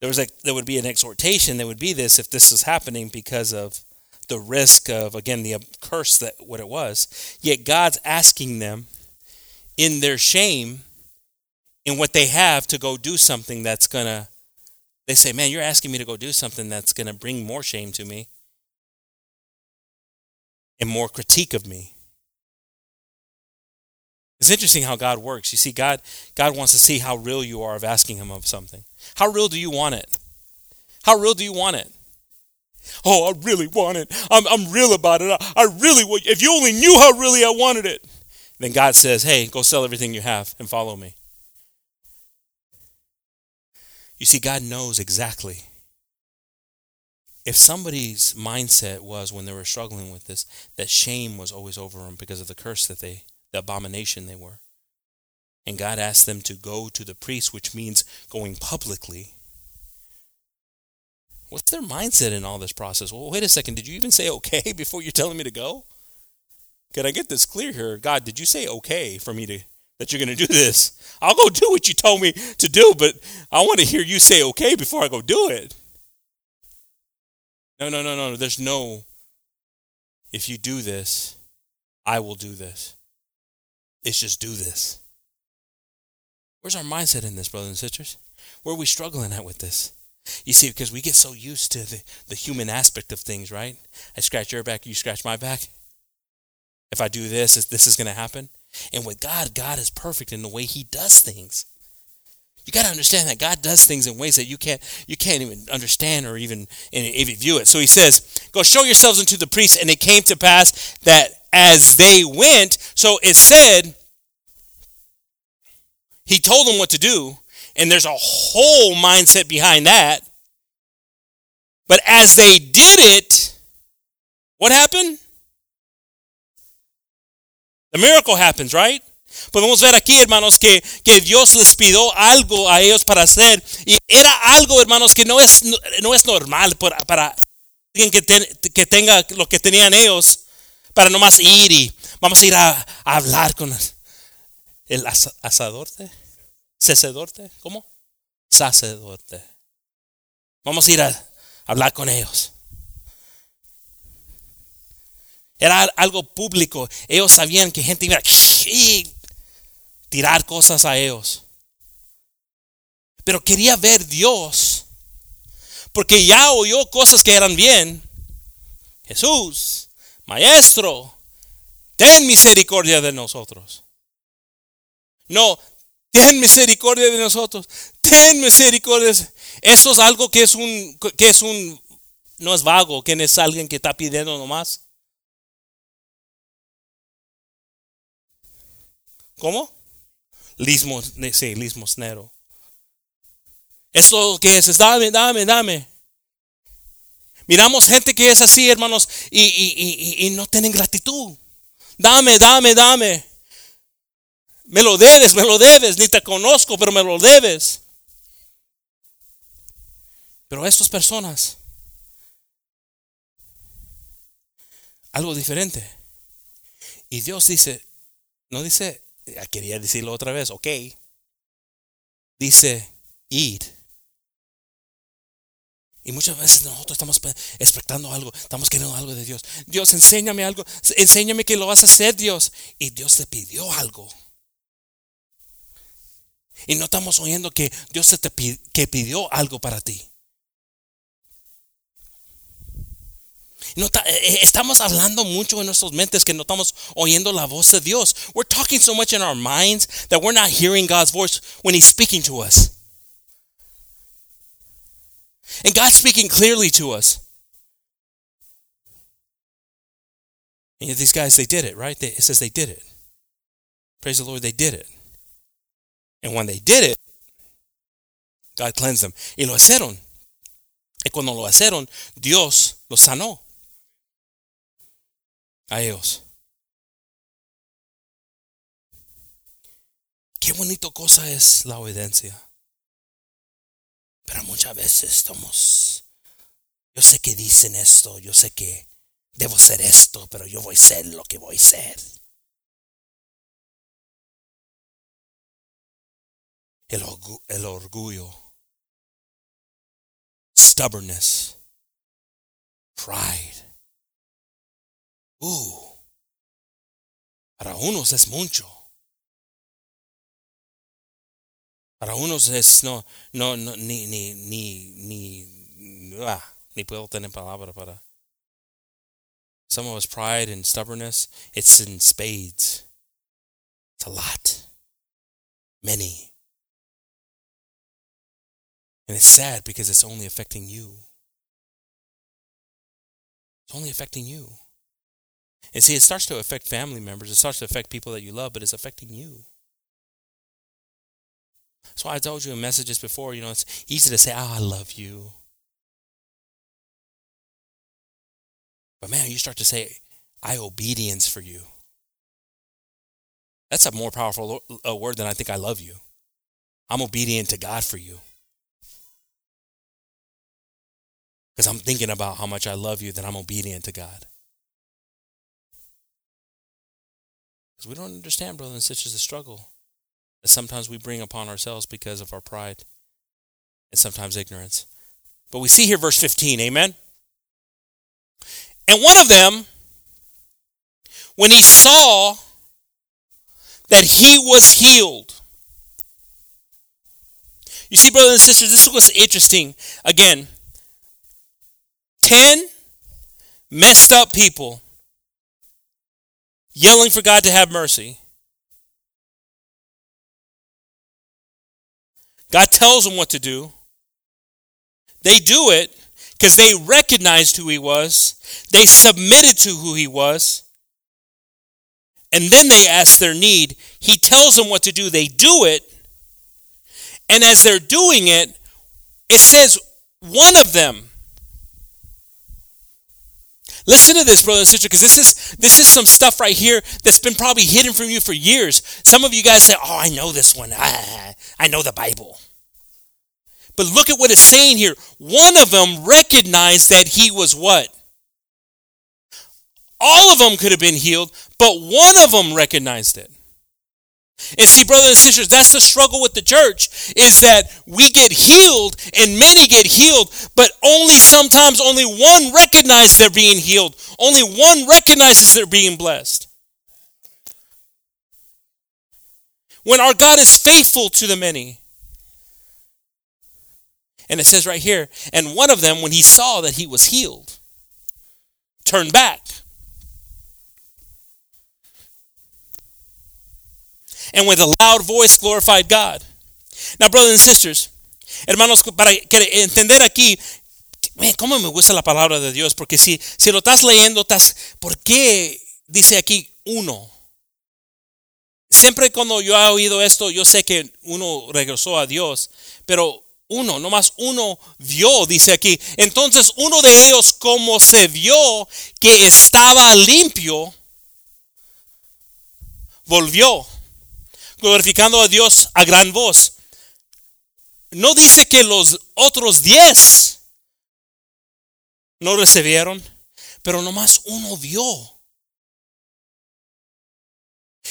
there was a, there would be an exhortation. There would be this if this was happening because of the risk of again the uh, curse that what it was. Yet God's asking them in their shame, in what they have, to go do something that's gonna. They say, "Man, you're asking me to go do something that's gonna bring more shame to me." and more critique of me. It's interesting how God works. You see, God, God wants to see how real you are of asking Him of something. How real do you want it? How real do you want it? Oh, I really want it. I'm, I'm real about it. I, I really, if you only knew how really I wanted it. Then God says, hey, go sell everything you have and follow me. You see, God knows exactly. If somebody's mindset was when they were struggling with this, that shame was always over them because of the curse that they, the abomination they were. And God asked them to go to the priest, which means going publicly What's their mindset in all this process? Well, wait a second. Did you even say okay before you're telling me to go? Can I get this clear here? God, did you say okay for me to that you're going to do this? I'll go do what you told me to do, but I want to hear you say okay before I go do it. No, no, no, no. There's no if you do this, I will do this. It's just do this. Where's our mindset in this, brothers and sisters? Where are we struggling at with this? You see, because we get so used to the, the human aspect of things, right? I scratch your back, you scratch my back. If I do this, this is going to happen. And with God, God is perfect in the way He does things. You got to understand that God does things in ways that you can't you can't even understand or even even view it. So He says, "Go show yourselves unto the priests." And it came to pass that as they went, so it said, He told them what to do, and there's a whole mindset behind that. But as they did it, what happened? The miracle happens, right? Podemos ver aquí, hermanos, que, que Dios les pidió algo a ellos para hacer. Y era algo, hermanos, que no es, no es normal para, para alguien que, ten, que tenga lo que tenían ellos, para nomás ir y vamos a ir a, hablar con el asador. Sacerdote, ¿cómo? Sacerdote. Vamos a ir a hablar con ellos. Era algo público. Ellos sabían que gente iba a tirar cosas a ellos. Pero quería ver Dios. Porque ya oyó cosas que eran bien. Jesús, Maestro, ten misericordia de nosotros. No, ten misericordia de nosotros, ten misericordia. Eso es algo que es un, que es un, no es vago, que es alguien que está pidiendo nomás. ¿Cómo? Lismo, sí, limosnero. Eso que es, dame, dame, dame. Miramos gente que es así, hermanos, y, y, y no tienen gratitud. Dame, dame, dame. Me lo debes, me lo debes, ni te conozco, pero me lo debes. Pero estas personas, algo diferente. Y Dios dice, no dice, quería decirlo otra vez, ok. Dice, id. Y muchas veces nosotros estamos expectando algo, estamos queriendo algo de Dios. Dios, enséñame algo, enséñame que lo vas a hacer, Dios. Y Dios te pidió algo. Y no estamos oyendo que Dios te pidió algo para ti. Eh, eh, estamos hablando mucho en nuestras mentes que no estamos oyendo la voz de Dios. We're talking so much in our minds that we're not hearing God's voice when He's speaking to us. And God's speaking clearly to us. And these guys, they did it, right? It says they did it. Praise the Lord, they did it. And when they did it, God cleansed them. Y lo hicieron. Y cuando lo hicieron, Dios los sanó. A ellos. Qué bonito cosa es la obediencia. Pero muchas veces estamos, yo sé que dicen esto, yo sé que debo ser esto, pero yo voy a ser lo que voy a ser. el, el orgullo, stubbornness, pride. Uh, para unos es mucho. Para unos es no, no, no ni, ni, ni, ni, ah, ni puedo tener palabra para. Some of us pride and stubbornness, it's in spades. It's a lot. Many. And it's sad because it's only affecting you. It's only affecting you. And see, it starts to affect family members. It starts to affect people that you love, but it's affecting you. That's why I told you in messages before, you know, it's easy to say, oh, I love you. But man, you start to say, I obedience for you. That's a more powerful a uh, word than I think I love you. I'm obedient to God for you. Because I'm thinking about how much I love you, that I'm obedient to God. Because we don't understand, brothers and sisters, the struggle that sometimes we bring upon ourselves because of our pride and sometimes ignorance. But we see here verse 15, amen? And one of them, when he saw that he was healed. You see, brothers and sisters, this was interesting. Again, 10 messed up people yelling for God to have mercy. God tells them what to do. They do it because they recognized who he was, they submitted to who he was, and then they ask their need. He tells them what to do, they do it, and as they're doing it, it says one of them Listen to this, brother and sister, because this is this is some stuff right here that's been probably hidden from you for years. Some of you guys say, "Oh, I know this one. I, I know the Bible." But look at what it's saying here. One of them recognized that he was what? All of them could have been healed, but one of them recognized it. And see, brothers and sisters, that's the struggle with the church is that we get healed and many get healed, but only sometimes only one recognizes they're being healed. Only one recognizes they're being blessed. When our God is faithful to the many. And it says right here, and one of them, when he saw that he was healed, turned back and with a loud voice glorified God. Now, brothers and sisters, hermanos, para entender aquí, cómo me gusta la palabra de Dios, porque si, si lo estás leyendo, estás, ¿por qué dice aquí uno? Siempre cuando yo he oído esto, yo sé que uno regresó a Dios, pero uno, nomás uno vio, dice aquí. Entonces uno de ellos, como se vio que estaba limpio, volvió glorificando a Dios a gran voz. No dice que los otros diez no recibieron, pero nomás uno vio.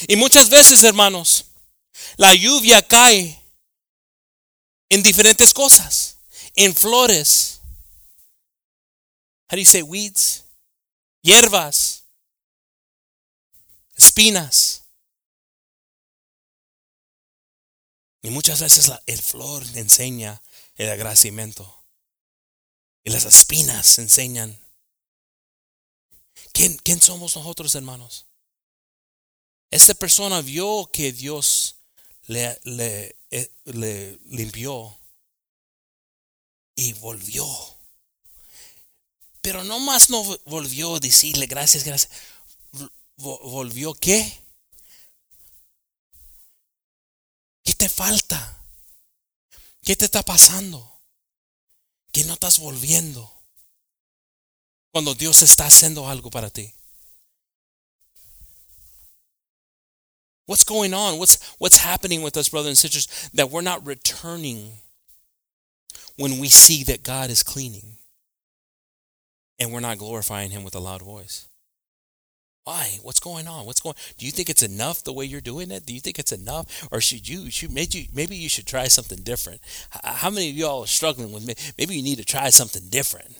Y muchas veces, hermanos, la lluvia cae en diferentes cosas, en flores. How do you say weeds? Hierbas, espinas. Y muchas veces la, el flor enseña el agradecimiento. Y las espinas enseñan. ¿Quién, ¿Quién somos nosotros, hermanos? Esta persona vio que Dios le, le, eh, le limpió y volvió. Pero no más no volvió a decirle gracias, gracias. ¿Volvió qué? Te falta? ¿Qué te está pasando? ¿Qué no estás volviendo cuando Dios está haciendo algo para ti? What's going on? What's what's happening with us brothers and sisters that we're not returning when we see that God is cleaning and we're not glorifying him with a loud voice? Why? What's going on? What's going? Do you think it's enough the way you're doing it? Do you think it's enough, or should you should maybe maybe you should try something different? How many of y'all are struggling with me? Maybe you need to try something different.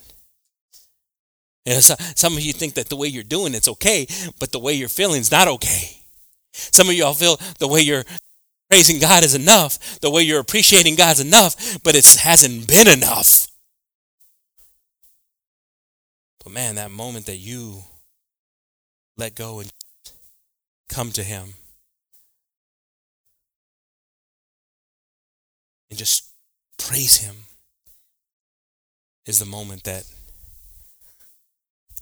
You know, so, some of you think that the way you're doing it's okay, but the way you're feeling is not okay. Some of y'all feel the way you're praising God is enough, the way you're appreciating God's enough, but it hasn't been enough. But man, that moment that you let go and come to Him. And just praise Him is the moment that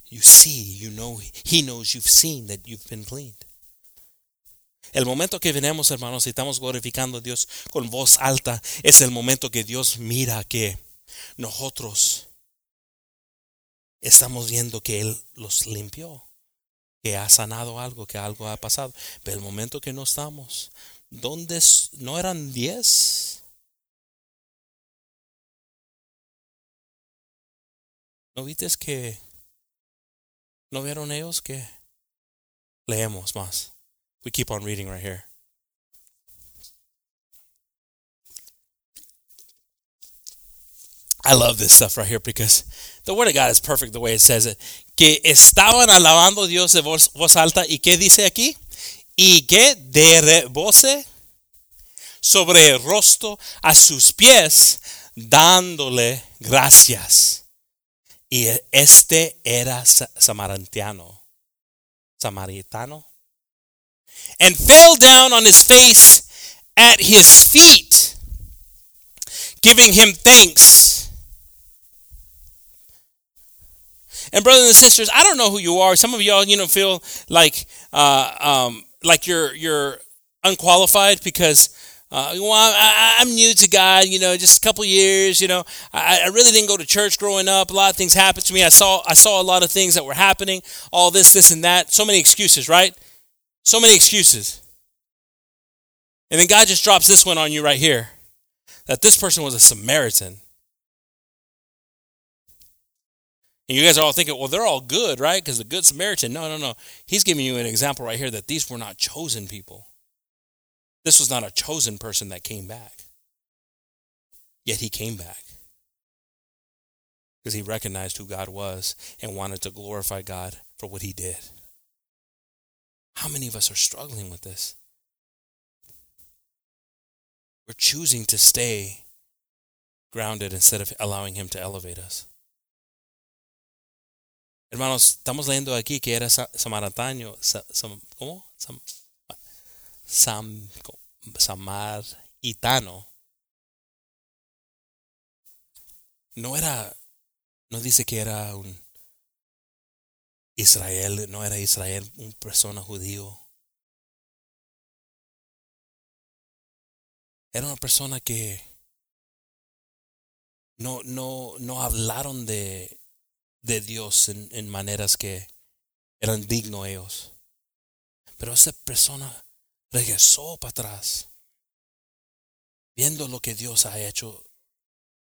you see, you know, He knows you've seen that you've been cleaned. El momento que venimos, hermanos, y estamos glorificando a Dios con voz alta, es el momento que Dios mira que nosotros estamos viendo que Él los limpió, que ha sanado algo, que algo ha pasado. Pero el momento que no estamos, ¿dónde no eran diez? ¿No viste que no vieron ellos que leemos más? We keep on reading right here. I love this stuff right here because the word of God is perfect the way it says it. Que estaban alabando Dios de voz, voz alta y qué dice aquí? Y que de rebose sobre el rostro a sus pies dándole gracias. Y este era samaritano. Samaritano. And fell down on his face at his feet, giving him thanks. And brothers and sisters, I don't know who you are. Some of y'all, you know, feel like uh, um, like you're you're unqualified because uh, well, I, am new to God, you know, just a couple years, you know. I, I, really didn't go to church growing up. A lot of things happened to me. I saw I saw a lot of things that were happening, all this, this, and that. So many excuses, right? So many excuses. And then God just drops this one on you right here that this person was a Samaritan. And you guys are all thinking, well, they're all good, right? Because the Good Samaritan. No, no, no. He's giving you an example right here that these were not chosen people. This was not a chosen person that came back. Yet he came back because he recognized who God was and wanted to glorify God for what he did. How many of us are struggling with this? We're choosing to stay grounded instead of allowing him to elevate us. Hermanos, estamos leyendo aquí que era samaritano, ¿cómo? Sam, samaritano. No era, no dice que era un Israel, no era Israel, una persona judío. Era una persona que no, no, no hablaron de, de Dios en, maneras que eran dignos ellos. Pero esa persona regresó para atrás, viendo lo que Dios ha hecho,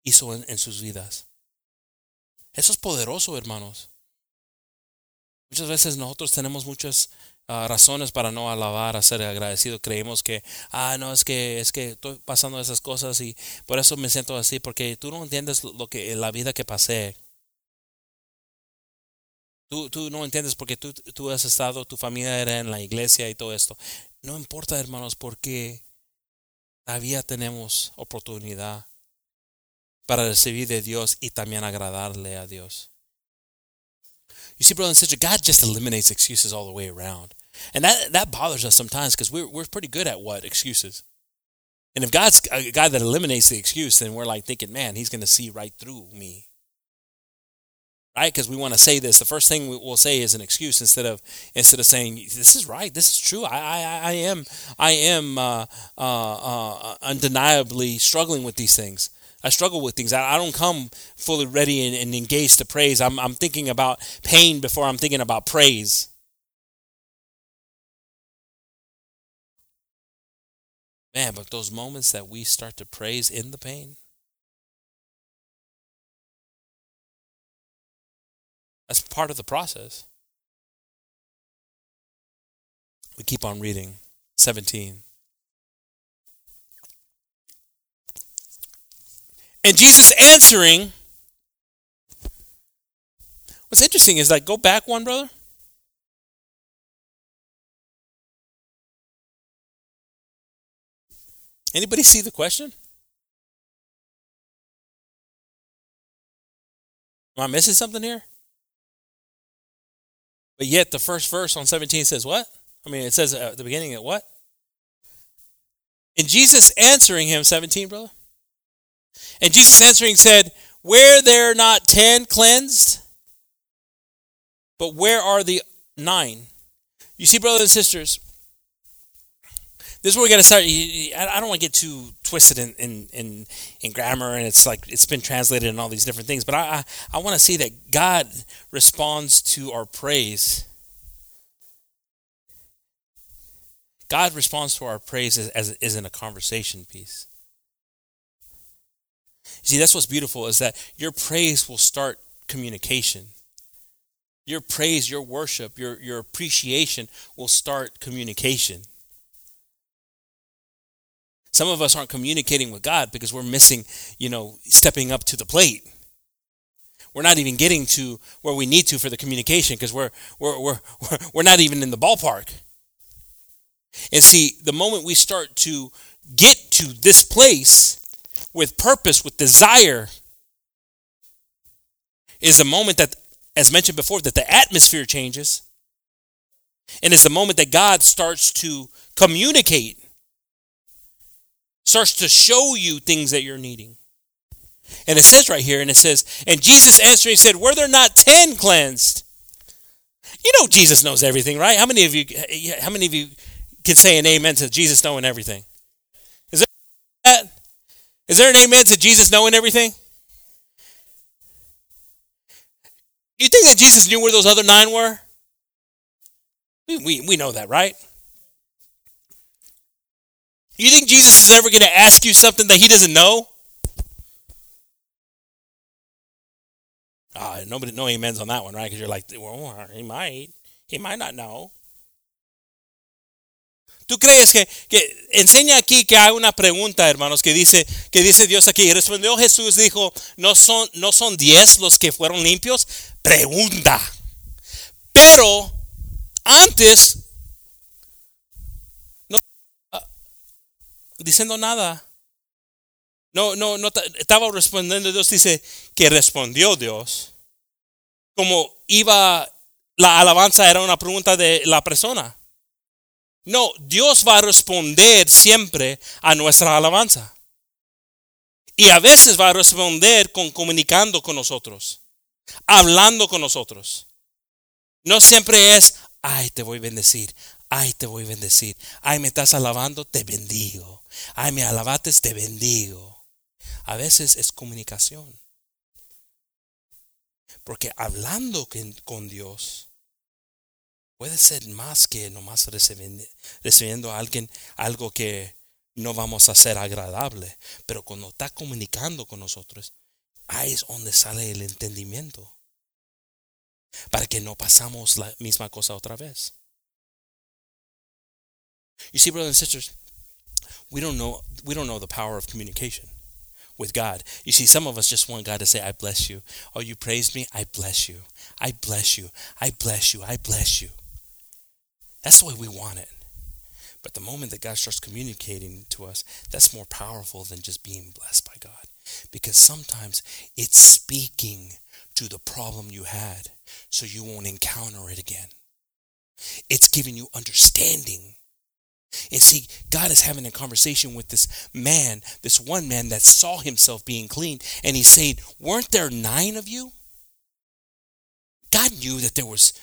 hizo en, sus vidas. Eso es poderoso, hermanos. Muchas veces nosotros tenemos muchas ah, razones para no alabar, a ser agradecido. Creemos que, ah, no, es que, es que estoy pasando esas cosas y por eso me siento así, porque tú no entiendes lo que, la vida que pasé. Tú, tú no entiendes porque tú, tú has estado, tu familia era en la iglesia y todo esto. No importa, hermanos, porque todavía tenemos oportunidad para recibir de Dios y también agradarle a Dios. You see, brother and sister, God just eliminates excuses all the way around. And that, that bothers us sometimes because we're, we're pretty good at what? Excuses. And if God's a guy that eliminates the excuse, then we're like thinking, man, he's going to see right through me right? Because we want to say this. The first thing we'll say is an excuse instead of instead of saying this is right, this is true. I I, I am I am uh, uh, uh, undeniably struggling with these things. I struggle with things. I, don't come fully ready and, and engaged to praise. I'm I'm thinking about pain before I'm thinking about praise. Man, but those moments that we start to praise in the pain That's part of the process. We keep on reading. 17. And Jesus answering, what's interesting is like, go back one, brother. Anybody see the question? Am I missing something here? But yet the first verse on 17 says what? I mean, it says at the beginning at what? And Jesus answering him, 17, brother. And Jesus answering said, Where there are not ten cleansed, But where are the nine? You see, brothers and sisters, this is where we got to start. I don't want to get too twisted in, in, in, in, grammar, and it's like it's been translated in all these different things. But I, I, I want to see that God responds to our praise. God responds to our praise as, as, as in a conversation piece. See, that's what's beautiful is that your praise will start communication. Your praise, your worship, your, your appreciation will start communication. Some of us aren't communicating with God because we're missing, you know, stepping up to the plate. We're not even getting to where we need to for the communication because we're, we're, we're, we're not even in the ballpark. And see, the moment we start to get to this place with purpose, with desire, is the moment that, as mentioned before, that the atmosphere changes. And is the moment that God starts to communicate starts to show you things that you're needing. And it says right here, and it says, and Jesus answered and said, Were there not ten cleansed? You know Jesus knows everything, right? How many of you how many of you can say an amen to Jesus knowing everything? Is there that? Is there an amen to Jesus knowing everything? You think that Jesus knew where those other nine were? We, we, we know that, right? You think Jesus is ever going to ask you something that he doesn't know? Ah, nobody, no amens on that one, right? Because you're like, well, he might, he might not know. ¿Tú crees que, que enseña aquí que hay una pregunta, hermanos, que dice, que dice Dios aquí? Y respondió Jesús, dijo, ¿no son, ¿no son diez los que fueron limpios? Pregunta. Pero antes diciendo nada. No, no, no estaba respondiendo Dios, dice que respondió Dios. Como iba, la alabanza era una pregunta de la persona. No, Dios va a responder siempre a nuestra alabanza. Y a veces va a responder con comunicando con nosotros, hablando con nosotros. No siempre es, ay, te voy a bendecir, ay, te voy a bendecir, ay, me estás alabando, te bendigo. Ay, me alabates, te bendigo. A veces es comunicación. Porque hablando con Dios puede ser más que nomás recibiendo, a alguien algo que no vamos a hacer agradable. Pero cuando está comunicando con nosotros, ahí es donde sale el entendimiento. Para que no pasamos la misma cosa otra vez. You see, brothers and sisters, we don't know we don't know the power of communication with God. You see, some of us just want God to say, I bless you. Oh, you praised me? I bless you. I bless you. I bless you. I bless you. That's the way we want it. But the moment that God starts communicating to us, that's more powerful than just being blessed by God. Because sometimes it's speaking to the problem you had so you won't encounter it again. It's giving you understanding and see, God is having a conversation with this man, this one man that saw himself being clean. And he's saying, Weren't there nine of you? God knew that there was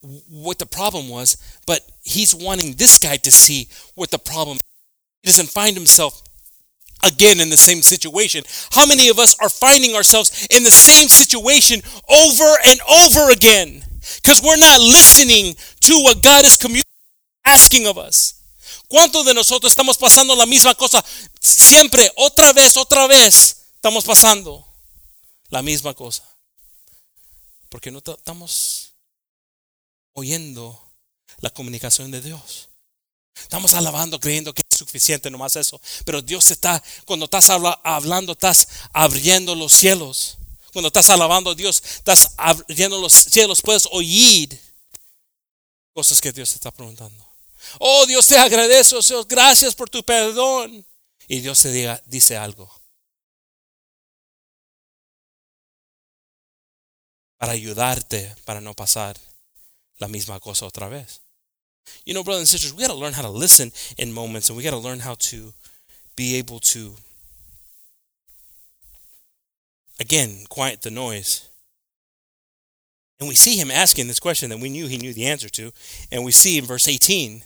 what the problem was, but he's wanting this guy to see what the problem is. He doesn't find himself again in the same situation. How many of us are finding ourselves in the same situation over and over again? Because we're not listening to what God is communicating, asking of us. ¿Cuántos de nosotros estamos pasando la misma cosa? Siempre, otra vez, otra vez, estamos pasando la misma cosa. Porque no estamos oyendo la comunicación de Dios. Estamos alabando, creyendo que es suficiente nomás eso. Pero Dios está, cuando estás hablando, estás abriendo los cielos. Cuando estás alabando a Dios, estás abriendo los cielos, puedes oír cosas que Dios te está preguntando. Oh Dios, te agradezco, Dios, gracias por tu perdón. Y Dios te diga, dice algo. Para ayudarte, para no pasar la misma cosa otra vez. You know, brothers and sisters, we got to learn how to listen in moments and we got to learn how to be able to, again, quiet the noise. And we see him asking this question that we knew he knew the answer to. And we see in verse 18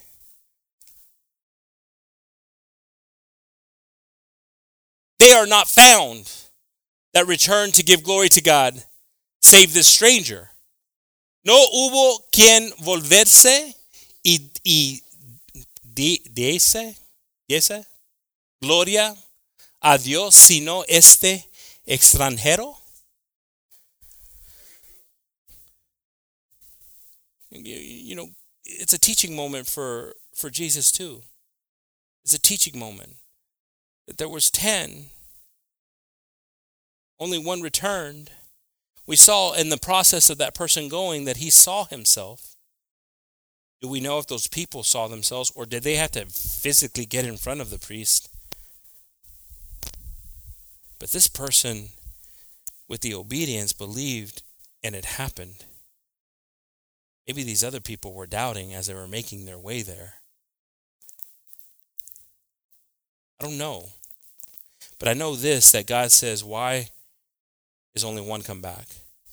they are not found that return to give glory to God, save this stranger. No hubo quien volverse y, y di, diese, diese gloria a Dios sino este extranjero. You know, it's a teaching moment for, for Jesus too. It's a teaching moment. There was 10 only one returned. We saw in the process of that person going that he saw himself. Do we know if those people saw themselves or did they have to physically get in front of the priest? But this person, with the obedience, believed and it happened. Maybe these other people were doubting as they were making their way there. I don't know. But I know this that God says, Why is only one come back.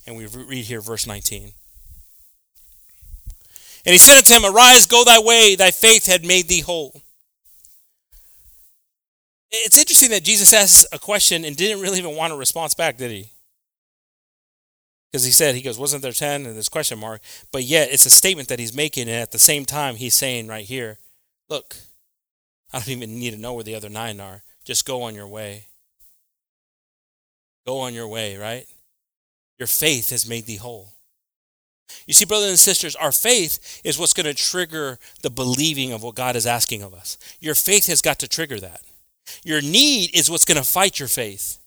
And we read here verse 19. And he said unto him, Arise, go thy way, thy faith had made thee whole. It's interesting that Jesus asked a question and didn't really even want a response back, did he? Because he said, he goes, wasn't there 10? And this question mark. But yet it's a statement that he's making, and at the same time, he's saying right here, look, I don't even need to know where the other nine are. Just go on your way. Go on your way, right? Your faith has made thee whole. You see, brothers and sisters, our faith is what's going to trigger the believing of what God is asking of us. Your faith has got to trigger that. Your need is what's going to fight your faith.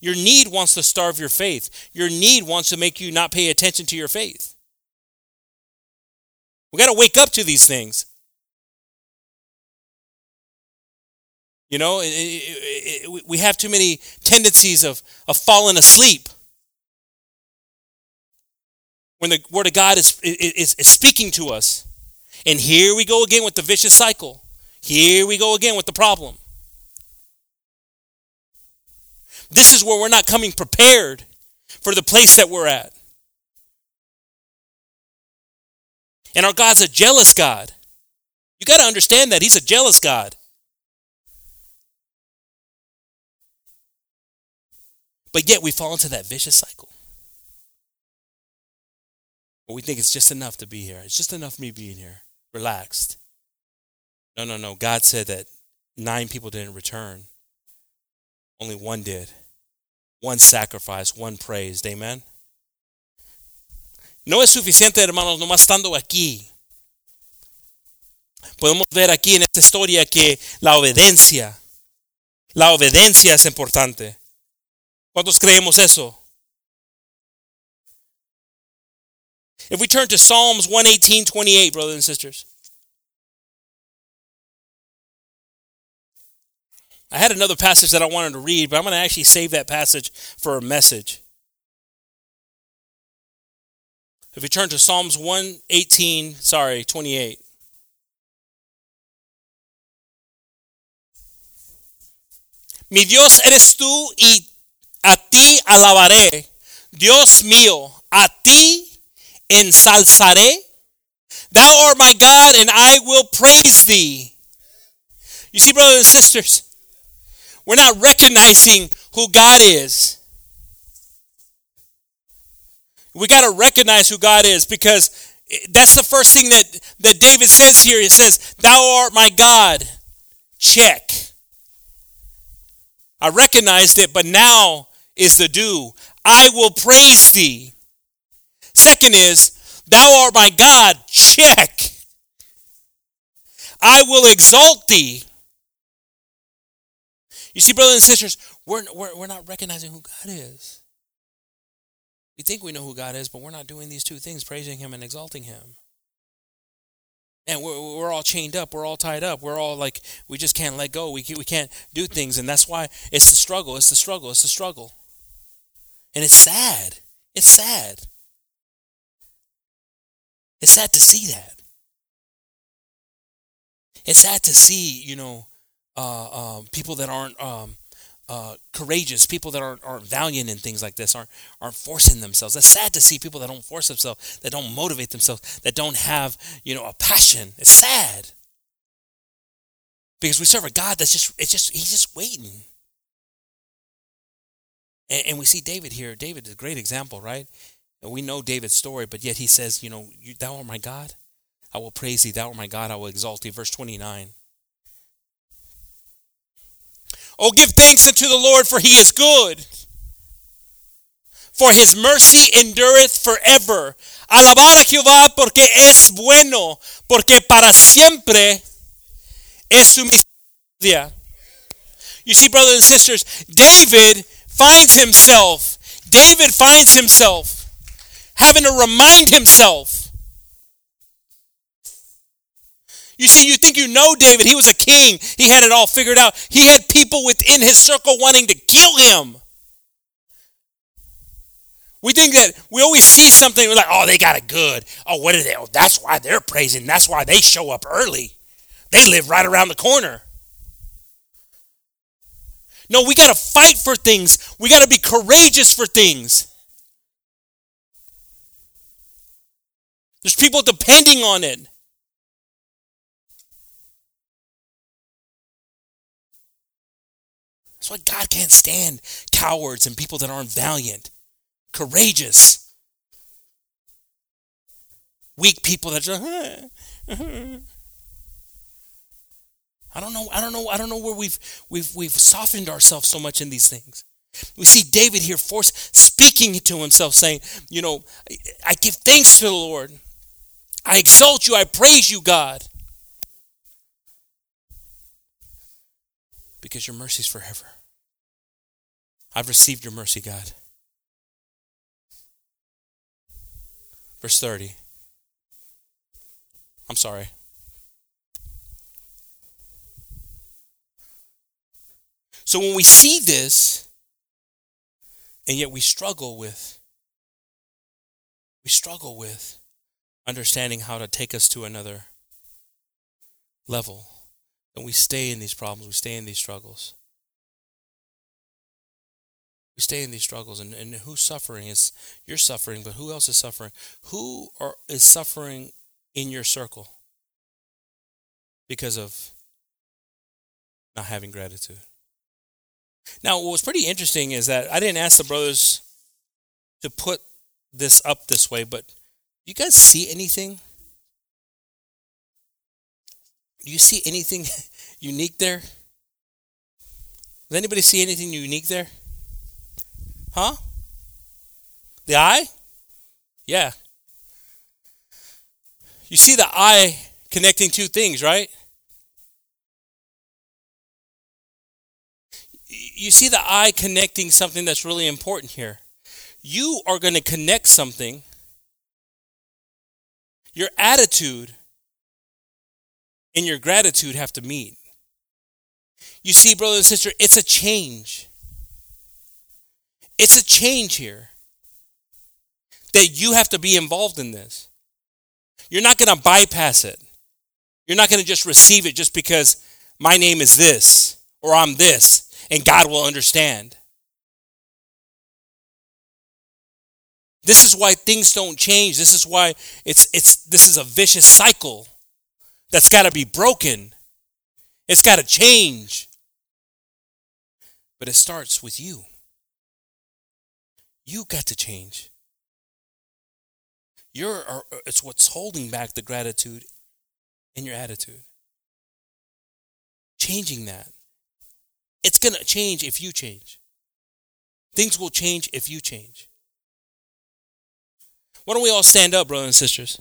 Your need wants to starve your faith. Your need wants to make you not pay attention to your faith. We got to wake up to these things. You know, it, it, it, we have too many tendencies of, of falling asleep when the Word of God is, is, is speaking to us. And here we go again with the vicious cycle. Here we go again with the problem. This is where we're not coming prepared for the place that we're at. And our God's a jealous God. You got to understand that. He's a jealous God. But yet we fall into that vicious cycle. Where we think it's just enough to be here. It's just enough me being here, relaxed. No, no, no. God said that nine people didn't return. Only one did. One sacrifice, one praised. Amen. No es suficiente, hermanos, nomás estando aquí. Podemos ver aquí en esta historia que la obediencia, la obediencia es importante. ¿Cuántos creemos eso? If we turn to Psalms 118, 28, brothers and sisters. I had another passage that I wanted to read, but I'm going to actually save that passage for a message. If we turn to Psalms 118, sorry, 28. Mi Dios eres tú y a ti alabaré. Dios mío, a ti ensalzaré. Thou art my God, and I will praise thee. You see, brothers and sisters, we're not recognizing who God is. We got to recognize who God is because that's the first thing that, that David says here. He says, Thou art my God. Check. I recognized it, but now is the due. I will praise thee. Second is, thou art my God. Check. I will exalt thee. You see, brothers and sisters, we're, we're, we're not recognizing who God is. We think we know who God is, but we're not doing these two things, praising Him and exalting Him. And we're, we're all chained up. We're all tied up. We're all like, we just can't let go. We, we can't do things. And that's why it's the struggle. It's the struggle. It's the struggle. And it's sad. It's sad. It's sad to see that. It's sad to see, you know, uh, um, people that aren't um, uh, courageous, people that aren't, aren't valiant in things like this, aren't, aren't forcing themselves. It's sad to see people that don't force themselves, that don't motivate themselves, that don't have, you know, a passion. It's sad. Because we serve a God that's just, it's just, he's just waiting. And, and we see David here. David is a great example, right? We know David's story, but yet he says, you know, thou art my God. I will praise thee. Thou art my God. I will exalt thee. Verse 29. Oh, give thanks unto the Lord, for he is good. For his mercy endureth forever. Alabar a Jehová porque es bueno, porque para siempre es su misericordia. You see, brothers and sisters, David finds himself, David finds himself having to remind himself You see, you think you know David. He was a king. He had it all figured out. He had people within his circle wanting to kill him. We think that we always see something, we're like, oh, they got it good. Oh, what are they? Oh, that's why they're praising. That's why they show up early. They live right around the corner. No, we got to fight for things. We got to be courageous for things. There's people depending on it. That's why God can't stand cowards and people that aren't valiant, courageous, weak people that just. I don't know. I don't know. I don't know where we've we've we've softened ourselves so much in these things. We see David here force speaking to himself, saying, "You know, I give thanks to the Lord. I exalt you. I praise you, God, because your mercy's forever." I've received your mercy, God. Verse 30. I'm sorry. So when we see this, and yet we struggle with, we struggle with understanding how to take us to another level, and we stay in these problems, we stay in these struggles. We stay in these struggles and, and who's suffering is you're suffering but who else is suffering? Who are, is suffering in your circle because of not having gratitude now what was pretty interesting is that i didn't ask the brothers to put this up this way but you guys see anything do you see anything unique there does anybody see anything unique there Huh? The eye? Yeah. You see the eye connecting two things, right? You see the eye connecting something that's really important here. You are going to connect something. Your attitude and your gratitude have to meet. You see, brother and sister, it's a change. It's a change here that you have to be involved in this. You're not going to bypass it. You're not going to just receive it just because my name is this or I'm this and God will understand. This is why things don't change. This is why it's it's this is a vicious cycle that's got to be broken. It's got to change. But it starts with you. You got to change. You're, uh, it's what's holding back the gratitude in your attitude. Changing that. It's going to change if you change. Things will change if you change. Why don't we all stand up, brothers and sisters?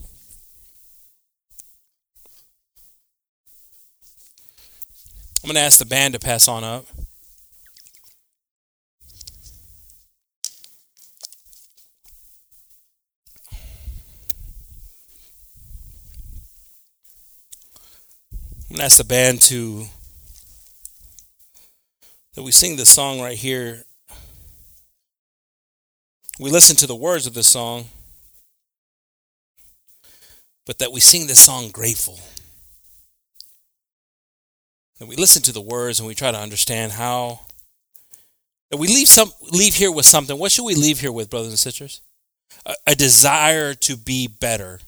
I'm going to ask the band to pass on up. I'm gonna ask the band to that we sing this song right here. We listen to the words of the song, but that we sing this song grateful. That we listen to the words and we try to understand how That we leave some leave here with something. What should we leave here with, brothers and sisters? A, a desire to be better.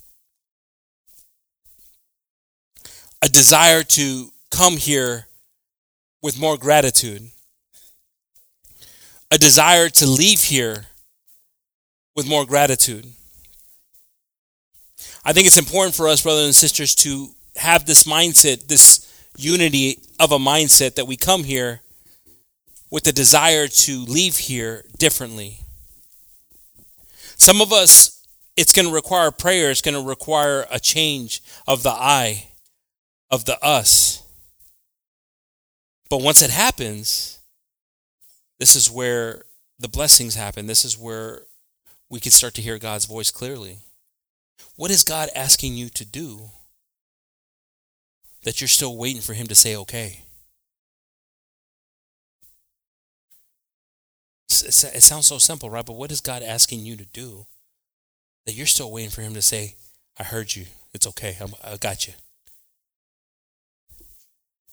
A desire to come here with more gratitude. A desire to leave here with more gratitude. I think it's important for us, brothers and sisters, to have this mindset, this unity of a mindset that we come here with the desire to leave here differently. Some of us, it's going to require prayer, it's going to require a change of the I, of the us. But once it happens, this is where the blessings happen. This is where we can start to hear God's voice clearly. What is God asking you to do that you're still waiting for Him to say okay? It sounds so simple, right? But what is God asking you to do that you're still waiting for Him to say, I heard you. It's okay. i got you.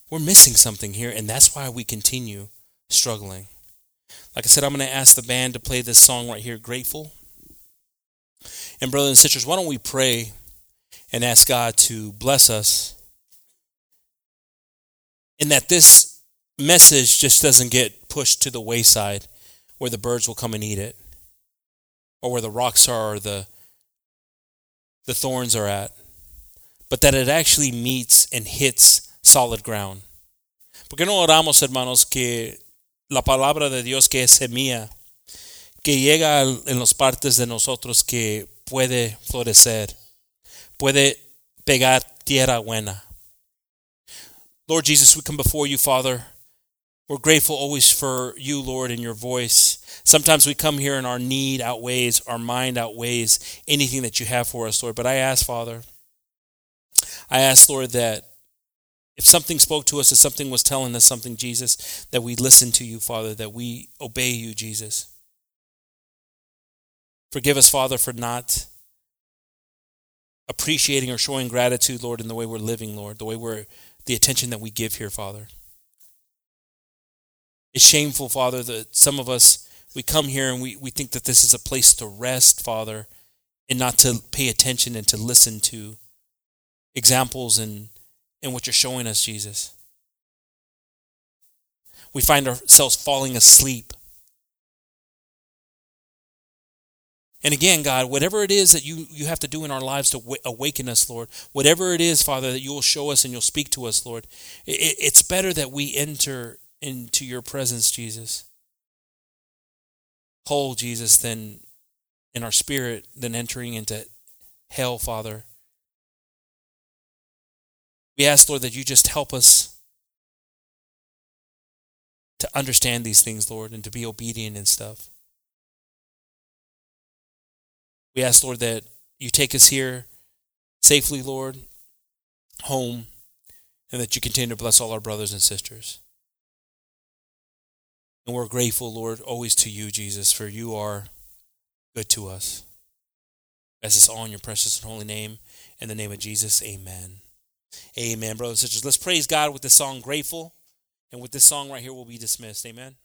We're missing something here, and that's why we continue struggling. Like I said, I'm going to ask the band to play this song right here, Grateful. And, brothers and sisters, why don't we pray and ask God to bless us and that this message just doesn't get pushed to the wayside where the birds will come and eat it or where the rocks are or the, the thorns are at, but that it actually meets and hits solid ground. Porque no oramos, hermanos, que la palabra de Dios que es semilla, que llega en las partes de nosotros que puede florecer, puede pegar tierra buena. Lord Jesus, we come before you, Father. We're grateful always for you, Lord, and your voice. Sometimes we come here and our need outweighs, our mind outweighs anything that you have for us, Lord. But I ask, Father, I ask, Lord, that if something spoke to us, if something was telling us something, Jesus, that we listen to you, Father, that we obey you, Jesus. Forgive us, Father, for not appreciating or showing gratitude, Lord, in the way we're living, Lord, the way we're, the attention that we give here, Father. It's shameful, Father, that some of us, we come here and we, we think that this is a place to rest, Father, and not to pay attention and to listen to examples and, and what you're showing us, Jesus. We find ourselves falling asleep And again, God, whatever it is that you, you have to do in our lives to w- awaken us, Lord, whatever it is, Father, that you will show us and you'll speak to us, Lord, it, it's better that we enter into your presence, Jesus. Whole, Jesus, than in our spirit, than entering into hell, Father. We ask, Lord, that you just help us to understand these things, Lord, and to be obedient and stuff. We ask, Lord, that you take us here safely, Lord, home, and that you continue to bless all our brothers and sisters. And we're grateful, Lord, always to you, Jesus, for you are good to us. As this all in your precious and holy name. In the name of Jesus, amen. Amen, brothers and sisters. Let's praise God with the song Grateful. And with this song right here, we'll be dismissed. Amen.